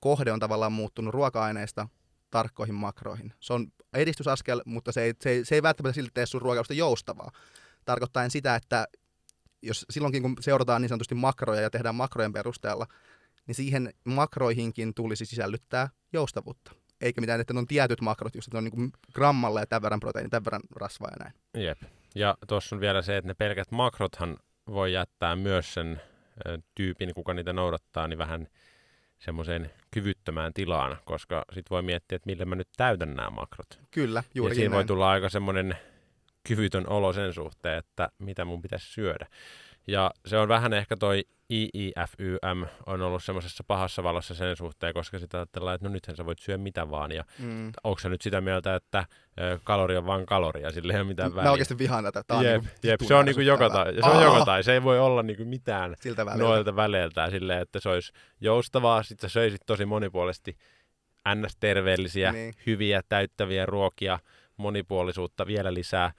kohde on tavallaan muuttunut ruoka-aineista tarkkoihin makroihin. Se on edistysaskel, mutta se ei, se ei, se ei välttämättä silti tee sun ruokailusta joustavaa. Tarkoittaen sitä, että jos silloinkin kun seurataan niin sanotusti makroja ja tehdään makrojen perusteella, niin siihen makroihinkin tulisi sisällyttää joustavuutta. Eikä mitään, että ne on tietyt makrot, just että ne on niin grammalla ja tämän verran proteiini, tämän verran rasvaa ja näin. Jep. Ja tuossa on vielä se, että ne pelkät makrothan voi jättää myös sen ö, tyypin, kuka niitä noudattaa, niin vähän semmoiseen kyvyttömään tilaan, koska sit voi miettiä, että millä mä nyt täytän nämä makrot. Kyllä, ja juurikin siinä voi näin. tulla aika semmoinen kyvytön olo sen suhteen, että mitä mun pitäisi syödä. Ja se on vähän ehkä toi IIFYM on ollut semmoisessa pahassa valossa sen suhteen, koska sitä ajatellaan, että no nythän sä voit syödä mitä vaan. Ja Mm. onko se nyt sitä mieltä, että kalori on vaan kaloria, sillä ei ole mitään väliä. Mä oikeasti vihaan tätä. Tää on jep, niinku jep, se on niinku joka ärsyttävää. tai, se on joka tai. Se ei voi olla niinku mitään Siltä väliltä. noilta väleiltä silleen, että se olisi joustavaa, sit sä söisit tosi monipuolisesti ns-terveellisiä, Niin. hyviä, täyttäviä ruokia, monipuolisuutta vielä lisää.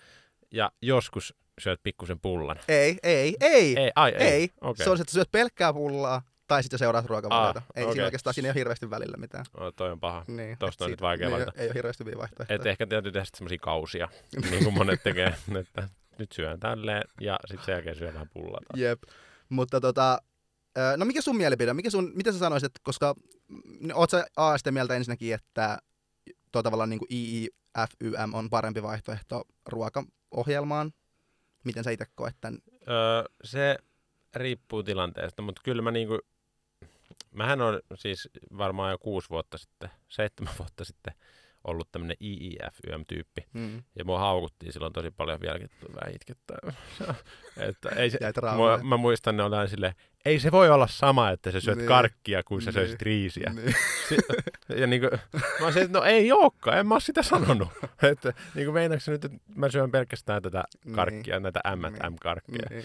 Ja joskus syöt pikkusen pullan. Ei, ei, ei. Ei, ai, ei. ei. Okei. Se on se, että syöt pelkkää pullaa tai sitten seuraat ruokavaliota. Ah, ei okei. siinä oikeastaan, siinä ei ole hirveästi välillä mitään. Oh, toi on paha. Niin, Tosta et on siitä- nyt vaikea niin, valita. Ei ole hirveästi hyviä vaihtoehtoja. Et ehkä täytyy tehdä semmoisia kausia, niin kuin monet tekee, että nyt syön tälleen ja sitten sen jälkeen syön vähän pullaa. taas. Jep. Mutta tota, no mikä sun mielipide? Mikä sun, mitä sä sanoisit, koska mm, oot sä A sitä mieltä ensinnäkin, että tuo tavallaan niin kuin IIFYM on parempi vaihtoehto ruokaohjelmaan? Miten sä itse koet tämän? Öö, se riippuu tilanteesta, mutta kyllä mä niinku, mähän on siis varmaan jo kuusi vuotta sitten, seitsemän vuotta sitten ollut tämmönen IIFYM-tyyppi. Mm. Ja mua haukuttiin silloin tosi paljon vieläkin, tuli vähän itkettää. että ei se, mua, mä muistan ne ollaan silleen, ei se voi olla sama, että sä syöt Niin. karkkia, kuin sä Niin. söisit riisiä. Niin. Ja niinku, mä olisin, että no ei olekaan, en mä oo sitä sanonut. että niinku meinaatko sä nyt, että mä syön pelkästään tätä karkkia, näitä M&M-karkkia. Niin.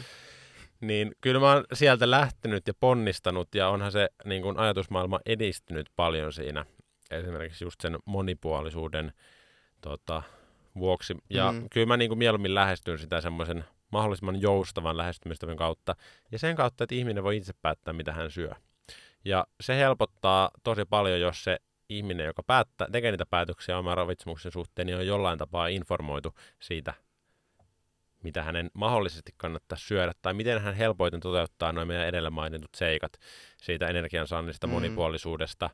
Niin kyllä mä oon sieltä lähtenyt ja ponnistanut ja onhan se niin kuin ajatusmaailma edistynyt paljon siinä. Esimerkiksi just sen monipuolisuuden tota, vuoksi. Ja mm. kyllä mä niin kuin mieluummin lähestyn sitä semmoisen mahdollisimman joustavan lähestymistavan kautta. Ja sen kautta, että ihminen voi itse päättää, mitä hän syö. Ja se helpottaa tosi paljon, jos se ihminen, joka päättää, tekee niitä päätöksiä oman ravitsemuksen suhteen, niin on jollain tapaa informoitu siitä, mitä hänen mahdollisesti kannattaa syödä, tai miten hän helpoiten toteuttaa noin meidän edellä mainitut seikat siitä energiansaannista, Mm. mm. monipuolisuudesta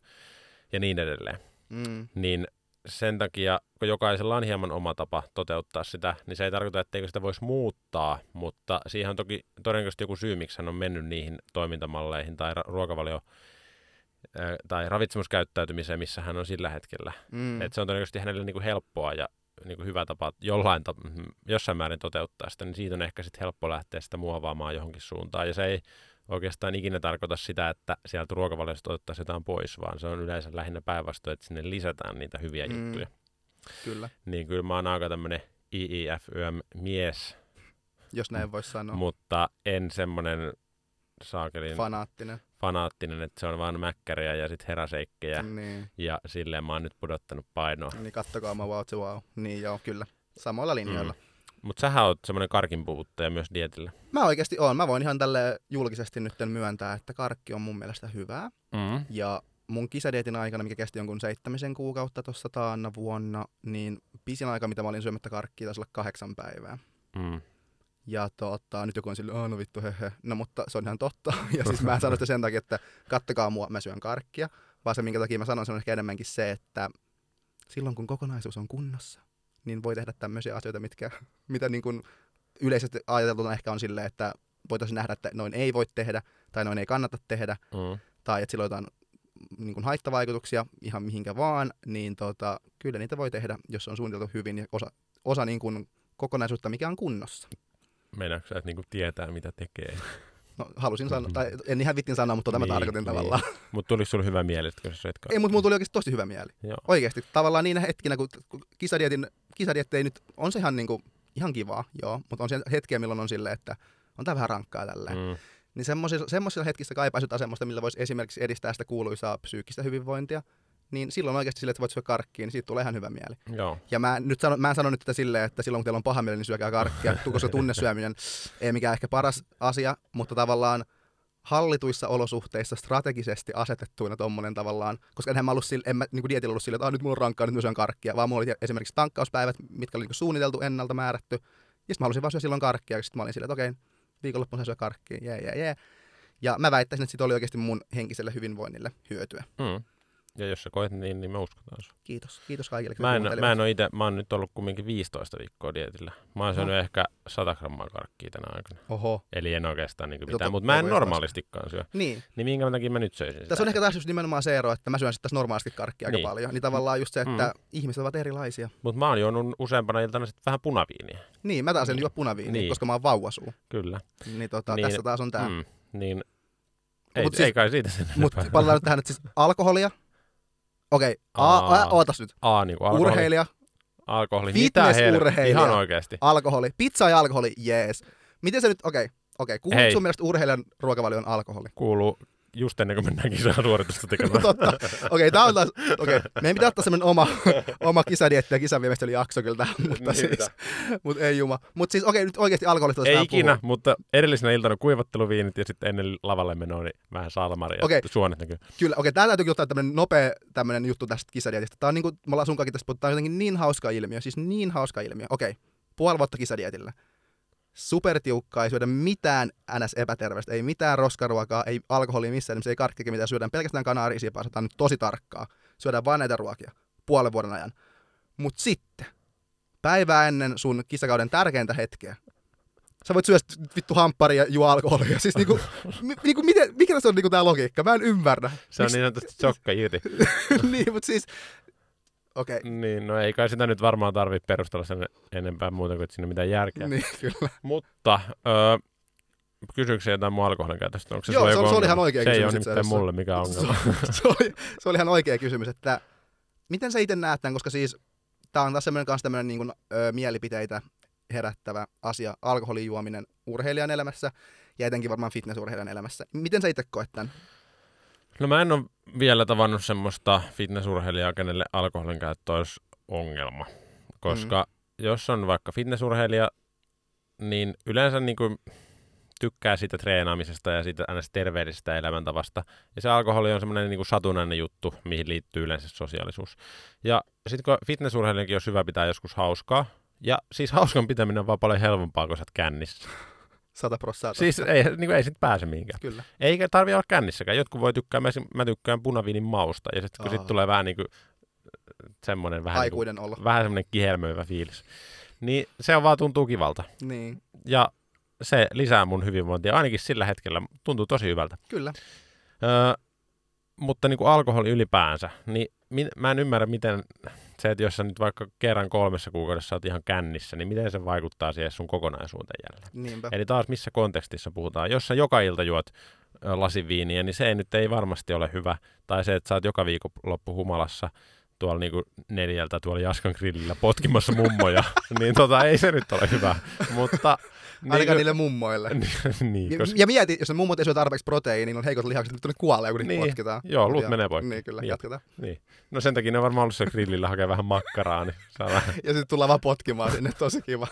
ja niin edelleen. Mm. Niin sen takia, kun jokaisella on hieman oma tapa toteuttaa sitä, niin se ei tarkoita, etteikö sitä voisi muuttaa, mutta siihen on toki todennäköisesti joku syy, miksi hän on mennyt niihin toimintamalleihin tai ruokavalio- tai ravitsemuskäyttäytymiseen, missä hän on sillä hetkellä. Mm. Et se on todennäköisesti hänelle niinku helppoa ja niinku hyvä tapa jollain ta- mm, jossain määrin toteuttaa sitä, niin siitä on ehkä sitten helppo lähteä sitä muovaamaan johonkin suuntaan. Ja se ei oikeastaan ikinä tarkoita sitä, että sieltä ruokavaliosta otettaisiin jotain pois, vaan se on yleensä lähinnä päinvastoin, että sinne lisätään niitä hyviä Mm. juttuja. Kyllä, Niin kyllä mä oon aika tämmönen IIFYM-mies, jos näin voisi sanoa. mutta en semmonen saakelin Fanaattinen. fanaattinen, että se on vaan mäkkäriä ja sitten heräseikkejä. Niin. Ja silleen mä oon nyt pudottanut painoa. niin kattokaa mä wow, wow. Niin joo, kyllä. Samoilla linjoilla. Mm. Mutta sähän oot semmoinen karkin puhuttaja myös dietillä. Mä oikeasti oon. Mä voin ihan tälle julkisesti nyt myöntää, että karkki on mun mielestä hyvää. Mm. Ja mun kisadietin aikana, mikä kesti jonkun seitsemisen kuukautta tuossa taanna vuonna, niin pisin aika, mitä mä olin syömättä karkkia, taisi olla kahdeksan päivää. Mm. Ja tota, nyt joku on silleen, no vittu hehe. No mutta se on ihan totta. Ja siis mä en sano sitä sen takia, että kattokaa mua, mä syön karkkia. Vaan se, minkä takia mä sanon, se on ehkä enemmänkin se, että silloin kun kokonaisuus on kunnossa, niin voi tehdä tämmöisiä asioita, mitkä, mitä niin kuin yleisesti ajateltuna ehkä on silleen, että voitaisiin nähdä, että noin ei voi tehdä, tai noin ei kannata tehdä, Mm. tai että sillä on jotain niin kuin haittavaikutuksia ihan mihinkä vaan, niin tota, kyllä niitä voi tehdä, jos on suunniteltu hyvin ja osa, osa niin kuin kokonaisuutta, mikä on kunnossa. Meinaatko sä, että niinku tietää, mitä tekee? No, halusin sanoa, tai en ihan vittin sanoa, mutta mä Niin, tarkoitin niin. tavallaan. Mutta tuliko sulla hyvä mieli, kun sä Ei, mutta mulla tuli oikeasti tosi hyvä mieli. Joo. Oikeasti, tavallaan niinä hetkinä, kun kisadietin, kisadietti ei nyt, on se ihan, niin kuin, ihan kivaa, joo, mutta on se hetkiä, milloin on silleen, että on tää vähän rankkaa tälleen. Mm. Mm. Niin semmoisilla, semmoisilla hetkissä kaipaisi jotain semmoista, millä voisi esimerkiksi edistää sitä kuuluisaa psyykkistä hyvinvointia, niin silloin oikeasti sille, että voit syödä karkkiin, niin siitä tulee ihan hyvä mieli. Joo. Ja mä, nyt sano, mä en sano nyt tätä silleen, että silloin kun teillä on paha mieli, niin syökää karkkia, koska tunnesyöminen ei mikään ehkä paras asia, mutta tavallaan hallituissa olosuhteissa strategisesti asetettuina tommonen tavallaan, koska enhän mä ollut sille, en mä niin dietillä ollut silleen, että ah, nyt mulla on rankkaa, nyt mä syön karkkia, vaan mulla oli esimerkiksi tankkauspäivät, mitkä oli niin suunniteltu, ennalta määrätty, ja sitten mä halusin vaan syödä silloin karkkia, ja sitten mä olin silleen, että okei, viikonloppuna syö karkkia, jee, jee, jee. Ja mä väittäisin, että siitä oli oikeasti mun henkiselle hyvinvoinnille hyötyä. Mm. Ja jos sä koet niin, niin me uskotaan sua. Kiitos. Kiitos kaikille. Mä en, mä en ole ite, mä oon nyt ollut kumminkin 15 viikkoa dietillä. Mä oon syönyt ehkä 100 grammaa karkkia tänä aikana. Oho. Eli en oikeastaan niin Tota, mitään, mutta mä en normaalistikaan syö. Niin, Niin minkä takia mä nyt söisin sitä? Tässä on ehkä taas just nimenomaan se ero, että mä syön sitten normaalisti karkkia aika Niin. paljon. Niin tavallaan just se, että Mm. ihmiset ovat erilaisia. Mutta mä oon juonut useampana iltana sitten vähän punaviiniä. Niin, mä taas en Niin. juo punaviiniä, Niin. koska mä oon vauvasuu. Kyllä. Niin, tota, Niin. tässä taas on tää. Mm. Niin Ei, Mut siis, ei kai siitä sen Mutta palataan tähän, että siis alkoholia. Okei, okay. Ootas nyt. A, niin kuin alkoholi. Urheilija, alkoholi. Fitnessurheilija. Ihan oikeasti. alkoholi, pizza ja alkoholi, jees. Miten se nyt, okei, okay. okei, okay. kuuluuko Hei. sun mielestä urheilijan ruokavalion alkoholi? Kuuluu just ennen kuin mennään kisan suoritusta tekemään. Totta. Okei, okay, tää on taas, okei, okay. meidän pitää ottaa semmonen oma, oma kisadietti ja kisanviemestelyjakso kyllä tähän, mutta Niin siis, mut ei juma. Mutta siis okei, okay, nyt oikeasti alkoholista Ei ikinä, puhua. mutta edellisenä iltana kuivatteluviinit ja sitten ennen lavalle menoa niin vähän salmari ja okay. suonet näkyy. Kyllä, okei, okay, tää täytyy ottaa tämmönen nopea tämmönen juttu tästä kisadietistä. Tää on niinku, me ollaan sun kaikki tässä puhuttu, tää on jotenkin niin hauska ilmiö, siis niin hauska ilmiö. Okei, okay. puoli vuotta kisadietillä. Supertiukkaa, ei syödä mitään ns. epäterveistä, ei mitään roskaruokaa, ei alkoholia missään, nimessä ei karkkikin mitään, syödään pelkästään kanaarisiipaa, otetaan nyt tosi tarkkaa. Syödään vain näitä ruokia puolen vuoden ajan. Mut sitten, päivää ennen sun kisakauden tärkeintä hetkeä, sä voit syödä vittu hamppari ja juo alkoholia. Siis niinku, mi, niinku miten, mikä se on niinku tää logiikka? Mä en ymmärrä. Se on Miks- niin sanotusti chokka irti. niin, mutta siis... Okei, okay. niin, no ei kai sitä nyt varmaan tarvitse perustella sen enempää muuta kuin, että siinä mitään järkeä. niin kyllä. Mutta öö, kysyykö se jotain mun alkoholin käytöstä? Onko se, Joo, se oli- se oli ihan oikea Se ei kysymys ole itse nimittäin asiassa. mulle mikä ongelma. se, oli, se oli ihan oikea kysymys, että miten sä itse näet tämän, koska siis tämä on taas semmoinen kanssa tämmöinen niin kuin, ö, mielipiteitä herättävä asia, alkoholin juominen urheilijan elämässä ja etenkin varmaan fitnessurheilijan elämässä. Miten sä itse koet tämän? No mä en ole vielä tavannut semmoista fitnessurheilijaa, kenelle alkoholin käyttö olisi ongelma. Koska mm. jos on vaikka fitnessurheilija, niin yleensä niin kuin tykkää siitä treenaamisesta ja siitä ns. terveellisestä elämäntavasta. Ja se alkoholi on semmoinen niin kuin satunnainen juttu, mihin liittyy yleensä sosiaalisuus. Ja sitten kun fitnessurheilijankin olisi hyvä pitää joskus hauskaa, ja siis hauskan pitäminen on vaan paljon helpompaa, kun sä oot kännissä. 100 prosenttia. Siis ei, niin kuin, ei sit pääse mihinkään. Kyllä. Eikä tarvi olla kännissäkään. Jotkut voi tykkää, mä, mä tykkään punaviinin mausta. Ja sitten kun sit tulee vähän niin kuin semmoinen vähän, niin kuin, Aikuinen olo. vähän semmoinen kihelmöivä fiilis. Niin se on vaan tuntuu kivalta. Niin, Ja se lisää mun hyvinvointia. Ainakin sillä hetkellä tuntuu tosi hyvältä. kyllä. Öö, mutta niin kuin alkoholi ylipäänsä, niin min, mä en ymmärrä, miten se, että jos sä nyt vaikka kerran kolmessa kuukaudessa oot ihan kännissä, niin miten se vaikuttaa siihen sun kokonaisuuteen jälleen. Niinpä. Eli taas missä kontekstissa puhutaan. Jos sä joka ilta juot ö, lasin viiniä, niin se ei nyt ei varmasti ole hyvä. Tai se, että sä oot joka viikonloppu humalassa tuolla niinku neljältä tuolla Jaskan grillillä potkimassa mummoja, niin tota, ei se nyt ole hyvä. Mutta Ainakaan niinku- niille mummoille. niin, Ja, koska, ja mieti, jos ne mummot ei syö tarpeeksi proteiiniä, niin on heikot lihakset, nyt ne kuolee, kun niitä Niin. potkitaan. Joo, luut Ja- menee poikki. Niin, kyllä, Jep. jatketaan. niin. No sen takia ne on varmaan ollut siellä grillillä hakee vähän makkaraa, niin saa vähän. Ja sitten tullaan vaan potkimaan sinne, tosi kiva.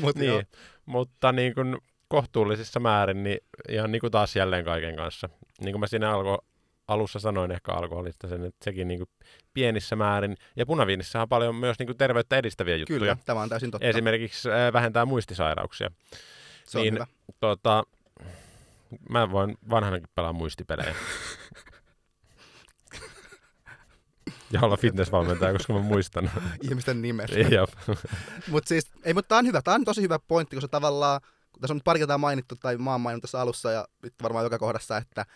Mut joo. niin. Mutta niin kuin kohtuullisissa määrin, niin ihan niin kuin taas jälleen kaiken kanssa. Niin kuin mä siinä alko, alussa sanoin ehkä alkoholista sen, että sekin niin kuin pienissä määrin. Ja punaviinissä on paljon myös niin kuin terveyttä edistäviä juttuja. Kyllä, tämä on täysin totta. Esimerkiksi äh, vähentää muistisairauksia. Se on niin- hyvä. Tota, mä voin vanhanakin pelaa muistipelejä. ja olla fitnessvalmentaja, koska mä muistan. Ihmisten nimet. Mutta siis, ei, mutta tämä on hyvä. Tämä on tosi hyvä pointti, koska tavallaan, kun tässä on nyt pari kertaa mainittu, tai mä oon maininnut tässä alussa ja nyt varmaan joka kohdassa, että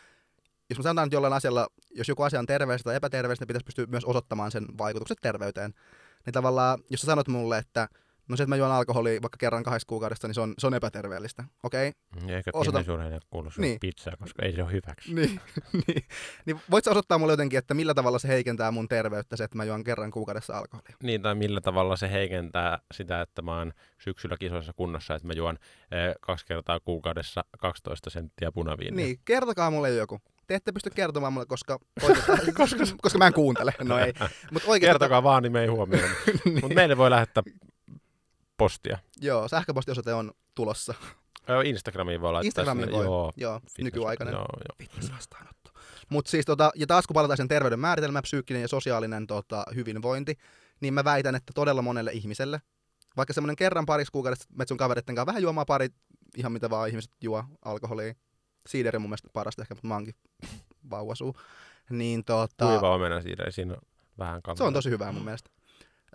jos me sanotaan nyt jollain asialla, jos joku asia on terveellistä tai epäterveellistä, niin pitäisi pystyä myös osoittamaan sen vaikutukset terveyteen. Niin tavallaan, jos sä sanot mulle, että no se, että mä juon alkoholia vaikka kerran kahdessa kuukaudessa, niin se on, se on epäterveellistä. Okei? Okay? Ja Eikä Osoita- fitnessurheilijat kuulu Niin. niin. pizzaa, koska ei se ole hyväksi. Niin, niin, niin voit sä osoittaa mulle jotenkin, että millä tavalla se heikentää mun terveyttä se, että mä juon kerran kuukaudessa alkoholia? Niin, tai millä tavalla se heikentää sitä, että mä oon syksyllä kisoissa kunnossa, että mä juon eh, kaksi kertaa kuukaudessa 12 senttiä punaviiniä. Niin, kertokaa mulle joku. Te ette pysty kertomaan mulle, koska, koska, koska mä en kuuntele. No ei. Mut Kertokaa vaan, niin me ei huomioida. niin, Mutta meille voi lähettää postia. Joo, sähköpostiosoite on tulossa. Instagramiin voi laittaa. Instagramiin sinne. voi. Joo, Joo, fitness- nykyaikainen. Joo, joo. Fitness-vastaanotto. Mutta siis tota, ja taas kun palataan sen terveyden määritelmään, psyykkinen ja sosiaalinen tota, hyvinvointi, niin mä väitän, että todella monelle ihmiselle, vaikka semmoinen kerran parissa kuukaudessa met sun kavereitten kanssa vähän juomaan pari, ihan mitä vaan ihmiset juo alkoholia, siideri on mun mielestä parasta ehkä, mutta mä oonkin vauvasuu, niin tota, Kuiva omena siinä, siinä on vähän kameraa. se on tosi hyvää mun mielestä.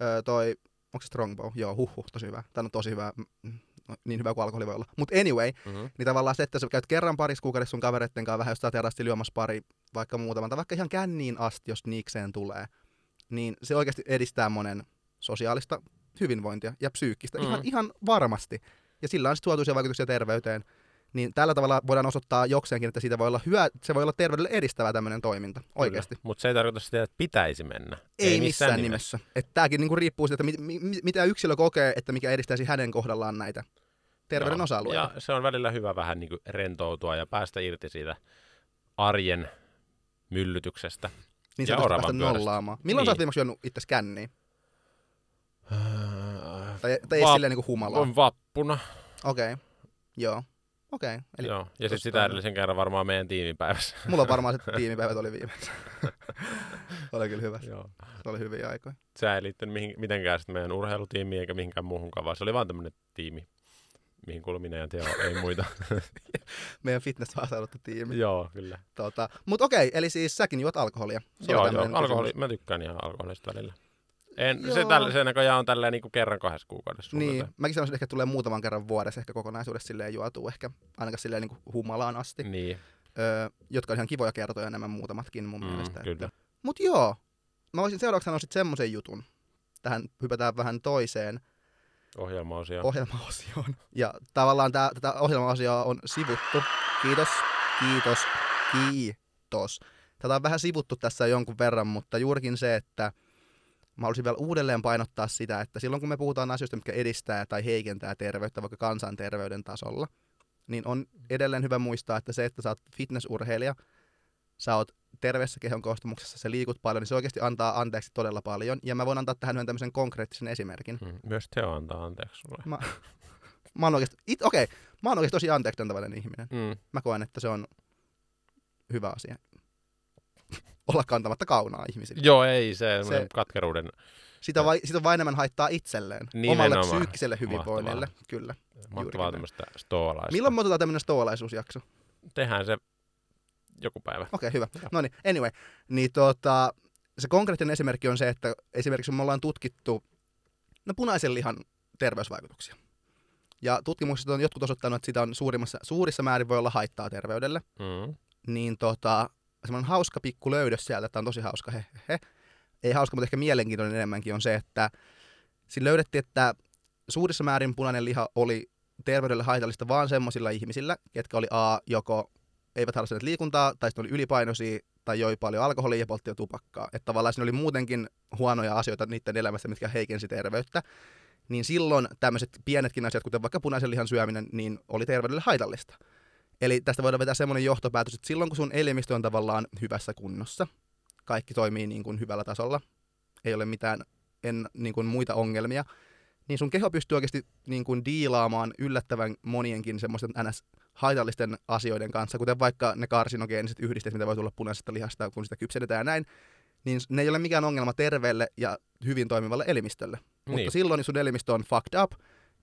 Öö, toi, onko se Strongbow? Joo, huhhuh, tosi hyvä. Tämä on tosi hyvä, mm, no, niin hyvä kuin alkoholi voi olla. Mutta anyway, Mm-hmm. niin tavallaan se, että sä käyt kerran parissa kuukaudessa sun kavereitten kanssa vähän jostain terastilla juomassa pari, vaikka muutaman, tai vaikka ihan känniin asti, jos niikseen tulee, niin se oikeasti edistää monen sosiaalista hyvinvointia ja psyykkistä, mm. ihan, Mm. ihan varmasti. Ja sillä on sitten suotuisia vaikutuksia terveyteen. Niin tällä tavalla voidaan osoittaa jokseenkin, että siitä voi olla hyvä, se voi olla terveydelle edistävä tämmöinen toiminta, oikeasti. Mutta se ei tarkoita sitä, että pitäisi mennä. Ei, ei missään, missään nimessä. nimessä. Että tämäkin niinku riippuu siitä, että mit, mit, mitä yksilö kokee, että mikä edistäisi hänen kohdallaan näitä terveyden osa-alueita. Ja se on välillä hyvä vähän niin rentoutua ja päästä irti siitä arjen myllytyksestä. Niin ja päästä nollaamaan. Milloin niin. sä oot viimeksi juonut itse skänniin? tai, tai ei silleen niin humalaa? On vappuna. Okei, okay. joo. Okei. Okay. Eli Joo, ja sitten sitä edellisen kerran varmaan meidän tiimipäivässä. Mulla on varmaan se tiimipäivät oli viimeksi. oli kyllä hyvä. Joo. Se oli hyviä aikoja. Se ei liittynyt mihin, mitenkään sitten meidän urheilutiimiin eikä mihinkään muuhunkaan, vaan se oli vaan tämmöinen tiimi, mihin kuului minä ja Teo, ei muita. meidän fitness tiimi. Joo, kyllä. Tota, Mutta okei, eli siis säkin juot alkoholia. Se joo, joo alkoholi, mä tykkään ihan alkoholista välillä. En, se, tällä, se näköjään on tälleen niin kuin kerran kahdessa kuukaudessa. Niin, mäkin sanoisin, että ehkä tulee muutaman kerran vuodessa ehkä kokonaisuudessa silleen juotua, ehkä ainakaan silleen niin kuin humalaan asti. Niin. Öö, jotka on ihan kivoja kertoja nämä muutamatkin mun mm, mielestä. Kyllä. Mut joo, mä voisin seuraavaksi sanoa sitten semmoisen jutun. Tähän hypätään vähän toiseen. Ohjelmaosioon. Ohjelmaosioon. Ja tavallaan tää, tätä ohjelmaosioa on sivuttu. Kiitos, kiitos, kiitos. Tätä on vähän sivuttu tässä jonkun verran, mutta juurikin se, että – mä haluaisin vielä uudelleen painottaa sitä, että silloin kun me puhutaan asioista, mitkä edistää tai heikentää terveyttä vaikka kansanterveyden tasolla, niin on edelleen hyvä muistaa, että se, että sä oot fitnessurheilija, sä oot terveessä kehon koostumuksessa, sä liikut paljon, niin se oikeasti antaa anteeksi todella paljon. Ja mä voin antaa tähän yhden tämmöisen konkreettisen esimerkin. Mm, myös Teo antaa anteeksi sulle. Mä, mä oon oikeasti, it, okei, okay, mä oon oikeasti tosi anteeksi ihminen. Mm. Mä koen, että se on hyvä asia olla kantamatta kaunaa ihmisille. Joo, ei se, se katkeruuden... Sitä, vai, sitä vain enemmän haittaa itselleen, Nimenomaan. omalle psyykkiselle hyvinvoinnille. Mahtavaa. Kyllä. Mahtavaa tämmöistä stoalaista. Milloin me otetaan tämmöinen stoalaisuusjakso? Tehdään se joku päivä. Okei, okay, hyvä. No niin, anyway. Niin tota, se konkreettinen esimerkki on se, että esimerkiksi me ollaan tutkittu no, punaisen lihan terveysvaikutuksia. Ja tutkimukset on jotkut osoittanut, että sitä on suurimmassa, suurissa määrin voi olla haittaa terveydelle. Mm. Niin tota, semmoinen hauska pikku löydös sieltä, että on tosi hauska, he, he, he. Ei hauska, mutta ehkä mielenkiintoinen enemmänkin on se, että siinä löydettiin, että suurissa määrin punainen liha oli terveydelle haitallista vaan semmoisilla ihmisillä, ketkä oli A, joko eivät harrastaneet liikuntaa, tai sitten oli ylipainoisia, tai joi paljon alkoholia ja poltti tupakkaa. Että tavallaan siinä oli muutenkin huonoja asioita niiden elämässä, mitkä heikensi terveyttä. Niin silloin tämmöiset pienetkin asiat, kuten vaikka punaisen lihan syöminen, niin oli terveydelle haitallista. Eli tästä voidaan vetää semmoinen johtopäätös, että silloin kun sun elimistö on tavallaan hyvässä kunnossa, kaikki toimii niin kuin hyvällä tasolla, ei ole mitään en, niin kuin muita ongelmia, niin sun keho pystyy oikeasti niin kuin diilaamaan yllättävän monienkin semmoisten ns. haitallisten asioiden kanssa, kuten vaikka ne karsinogeeniset yhdisteet, mitä voi tulla punaisesta lihasta, kun sitä kypsennetään ja näin, niin ne ei ole mikään ongelma terveelle ja hyvin toimivalle elimistölle. Niin. Mutta silloin, jos sun elimistö on fucked up,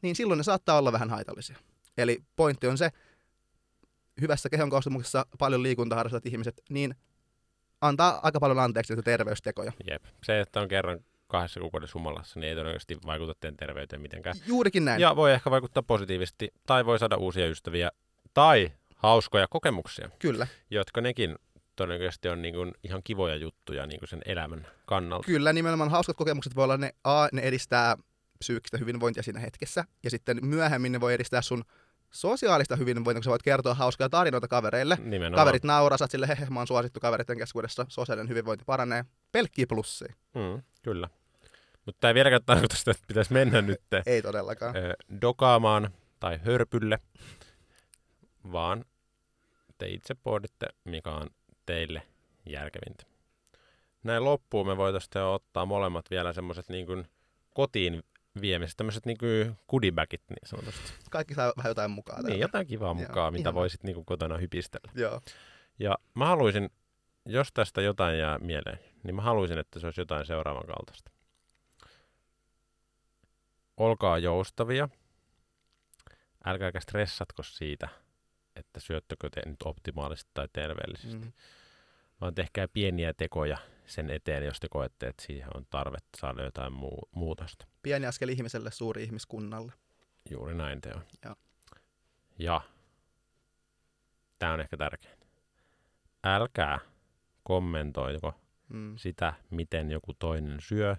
niin silloin ne saattaa olla vähän haitallisia. Eli pointti on se, hyvässä kehon koostumuksessa paljon liikuntaa harrastavat ihmiset, niin antaa aika paljon anteeksi näitä terveystekoja. Jep. Se, että on kerran kahdessa kuukaudessa humalassa, niin ei todennäköisesti vaikuta teidän terveyteen mitenkään. Juurikin näin. Ja voi ehkä vaikuttaa positiivisesti, tai voi saada uusia ystäviä, tai hauskoja kokemuksia. Kyllä. Jotka nekin todennäköisesti on niin kuin ihan kivoja juttuja niin kuin sen elämän kannalta. Kyllä, nimenomaan hauskat kokemukset voi olla ne, a, ne edistää psyykkistä hyvinvointia siinä hetkessä, ja sitten myöhemmin ne voi edistää sun sosiaalista hyvinvointia, kun sä voit kertoa hauskaa tarinoita kavereille. Nimenomaan. Kaverit nauraa, sä sille, hehe, mä oon suosittu kavereiden keskuudessa, sosiaalinen hyvinvointi paranee. Pelkkiä plussia. Mm, kyllä. Mutta ei vieläkään tarkoita sitä, että pitäisi mennä nyt ei todellakaan. dokaamaan tai hörpylle, vaan te itse pohditte, mikä on teille järkevintä. Näin loppuun me voitaisiin ottaa molemmat vielä semmoiset niin kotiin viemisestä, tämmöiset niinku goodiebagit niin sanotusti. Kaikki saa vähän jotain mukaan. Niin, jotain kivaa mukaan, Joo, mitä ihana. voisit niinku kotona hypistellä. Joo. Ja mä haluaisin, jos tästä jotain jää mieleen, niin mä haluaisin, että se olisi jotain seuraavan kaltaista. Olkaa joustavia. Älkääkä stressatko siitä, että syöttökö te nyt optimaalisesti tai terveellisesti. Mm. Vaan tehkää pieniä tekoja sen eteen, jos te koette, että siihen on tarvetta saada jotain muu- muutosta. Pieni askel ihmiselle, suuri ihmiskunnalle. Juuri näin te on. Ja, ja tämä on ehkä tärkein. Älkää kommentoiko mm. sitä, miten joku toinen syö,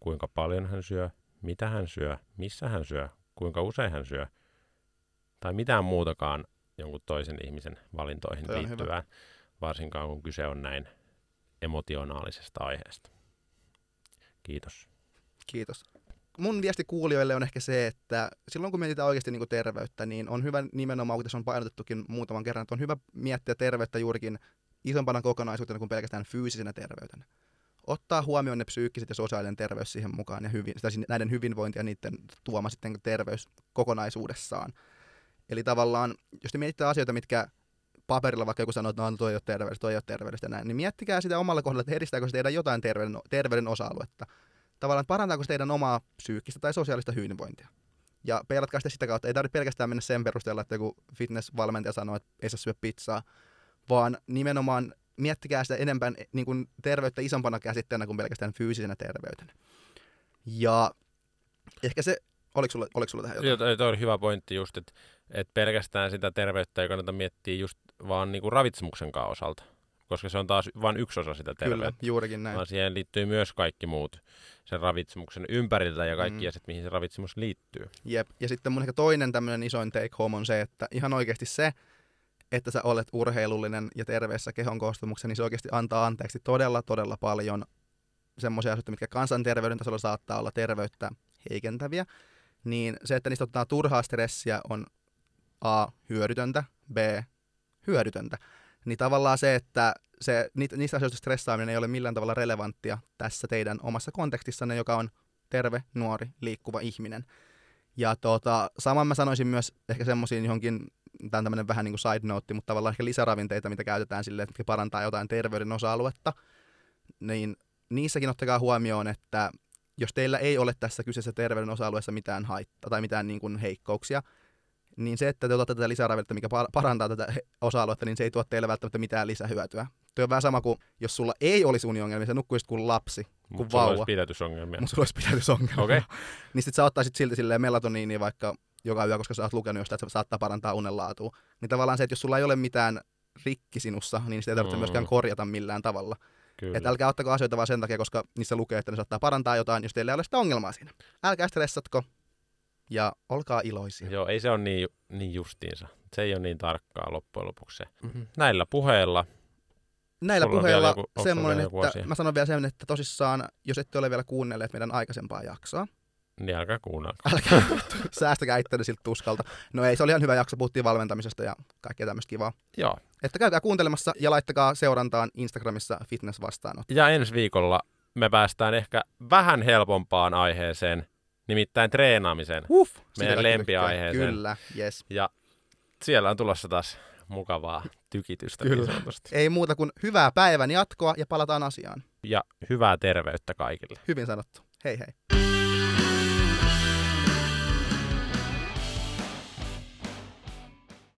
kuinka paljon hän syö, mitä hän syö, missä hän syö, kuinka usein hän syö, tai mitään muutakaan jonkun toisen ihmisen valintoihin liittyvää, varsinkaan kun kyse on näin emotionaalisesta aiheesta. Kiitos. Kiitos. Mun viesti kuulijoille on ehkä se, että silloin kun mietitään oikeasti niin kuin terveyttä, niin on hyvä nimenomaan, kun tässä on painotettukin muutaman kerran, että on hyvä miettiä terveyttä juurikin isompana kokonaisuutena kuin pelkästään fyysisenä terveytenä. Ottaa huomioon ne psyykkiset ja sosiaalinen terveys siihen mukaan ja hyvin, sitä, näiden hyvinvointi ja niiden tuoma sitten terveys kokonaisuudessaan. Eli tavallaan, jos te mietitte asioita, mitkä paperilla vaikka joku sanoo, että no, toi ei ole terveydellistä, toi ei ole terveydellistä ja näin, niin miettikää sitä omalla kohdalla, että edistääkö se teidän jotain terveyden, terveyden osa-aluetta. Tavallaan, parantaako se teidän omaa psyykkistä tai sosiaalista hyvinvointia. Ja peilatkaa sitä sitä kautta. Ei tarvitse pelkästään mennä sen perusteella, että joku fitnessvalmentaja sanoo, että ei saa syödä pizzaa, vaan nimenomaan miettikää sitä enemmän niin kuin terveyttä isompana käsitteenä kuin pelkästään fyysisenä terveytenä. Ja ehkä se, oliko sulla, oliko sulla tähän jotain? Joo, toi, oli hyvä pointti just, että, että pelkästään sitä terveyttä ei kannata miettiä just vaan niin kuin ravitsemuksen osalta, koska se on taas vain yksi osa sitä terveyttä. Kyllä, juurikin näin. Vaan siihen liittyy myös kaikki muut sen ravitsemuksen ympäriltä ja kaikki mm. asiat, mihin se ravitsemus liittyy. Jep, ja sitten mun ehkä toinen tämmöinen isoin take home on se, että ihan oikeasti se, että sä olet urheilullinen ja terveessä kehon koostumuksessa, niin se oikeasti antaa anteeksi todella, todella paljon semmoisia asioita, mitkä kansanterveyden tasolla saattaa olla terveyttä heikentäviä. Niin se, että niistä ottaa turhaa stressiä, on A. hyödytöntä, B. hyödytöntä. Niin tavallaan se, että se, niistä asioista stressaaminen ei ole millään tavalla relevanttia tässä teidän omassa kontekstissanne, joka on terve, nuori, liikkuva ihminen. Ja tota, saman mä sanoisin myös ehkä semmoisiin johonkin tämä on tämmöinen vähän niin kuin side note, mutta tavallaan ehkä lisäravinteita, mitä käytetään sille, että parantaa jotain terveyden osa-aluetta, niin niissäkin ottakaa huomioon, että jos teillä ei ole tässä kyseessä terveyden osa-alueessa mitään haittaa tai mitään niin kuin heikkouksia, niin se, että te otatte tätä lisäravinetta, mikä parantaa tätä osa-aluetta, niin se ei tuo teille välttämättä mitään lisähyötyä. Tuo on vähän sama kuin, jos sulla ei olisi uniongelmia, sä nukkuisit kuin lapsi, kuin Mut vauva. Sulla olisi pidätysongelmia. Mutta sulla olisi pidätysongelmia. Okay. niin sit sä ottaisit silti silleen melatoniinia vaikka joka yö, koska sä oot lukenut jostain, että se saattaa parantaa unenlaatua. Niin tavallaan se, että jos sulla ei ole mitään rikki sinussa, niin sitä ei tarvitse mm. myöskään korjata millään tavalla. Että älkää ottako asioita vaan sen takia, koska niissä lukee, että ne saattaa parantaa jotain, jos teillä ei ole sitä ongelmaa siinä. Älkää stressatko ja olkaa iloisia. Joo, ei se ole niin, niin justiinsa. Se ei ole niin tarkkaa loppujen lopuksi se. Mm-hmm. Näillä puheilla Näillä Sulla puheilla joku, semmoinen, että asia? mä sanon vielä sen, että tosissaan, jos ette ole vielä kuunnelleet meidän aikaisempaa jaksoa, niin älkää kuunnella. Älkää, säästäkää itseänne siltä tuskalta. No ei, se oli ihan hyvä jakso, puhuttiin valmentamisesta ja kaikkea tämmöistä kivaa. Joo. Että käykää kuuntelemassa ja laittakaa seurantaan Instagramissa fitness vastaanotto. Ja ensi viikolla me päästään ehkä vähän helpompaan aiheeseen, nimittäin treenaamiseen. Uff, meidän lempiaiheeseen. Kyllä, yes. Ja siellä on tulossa taas mukavaa tykitystä Kyllä. niin sanotusti. Ei muuta kuin hyvää päivän jatkoa ja palataan asiaan. Ja hyvää terveyttä kaikille. Hyvin sanottu. Hei hei.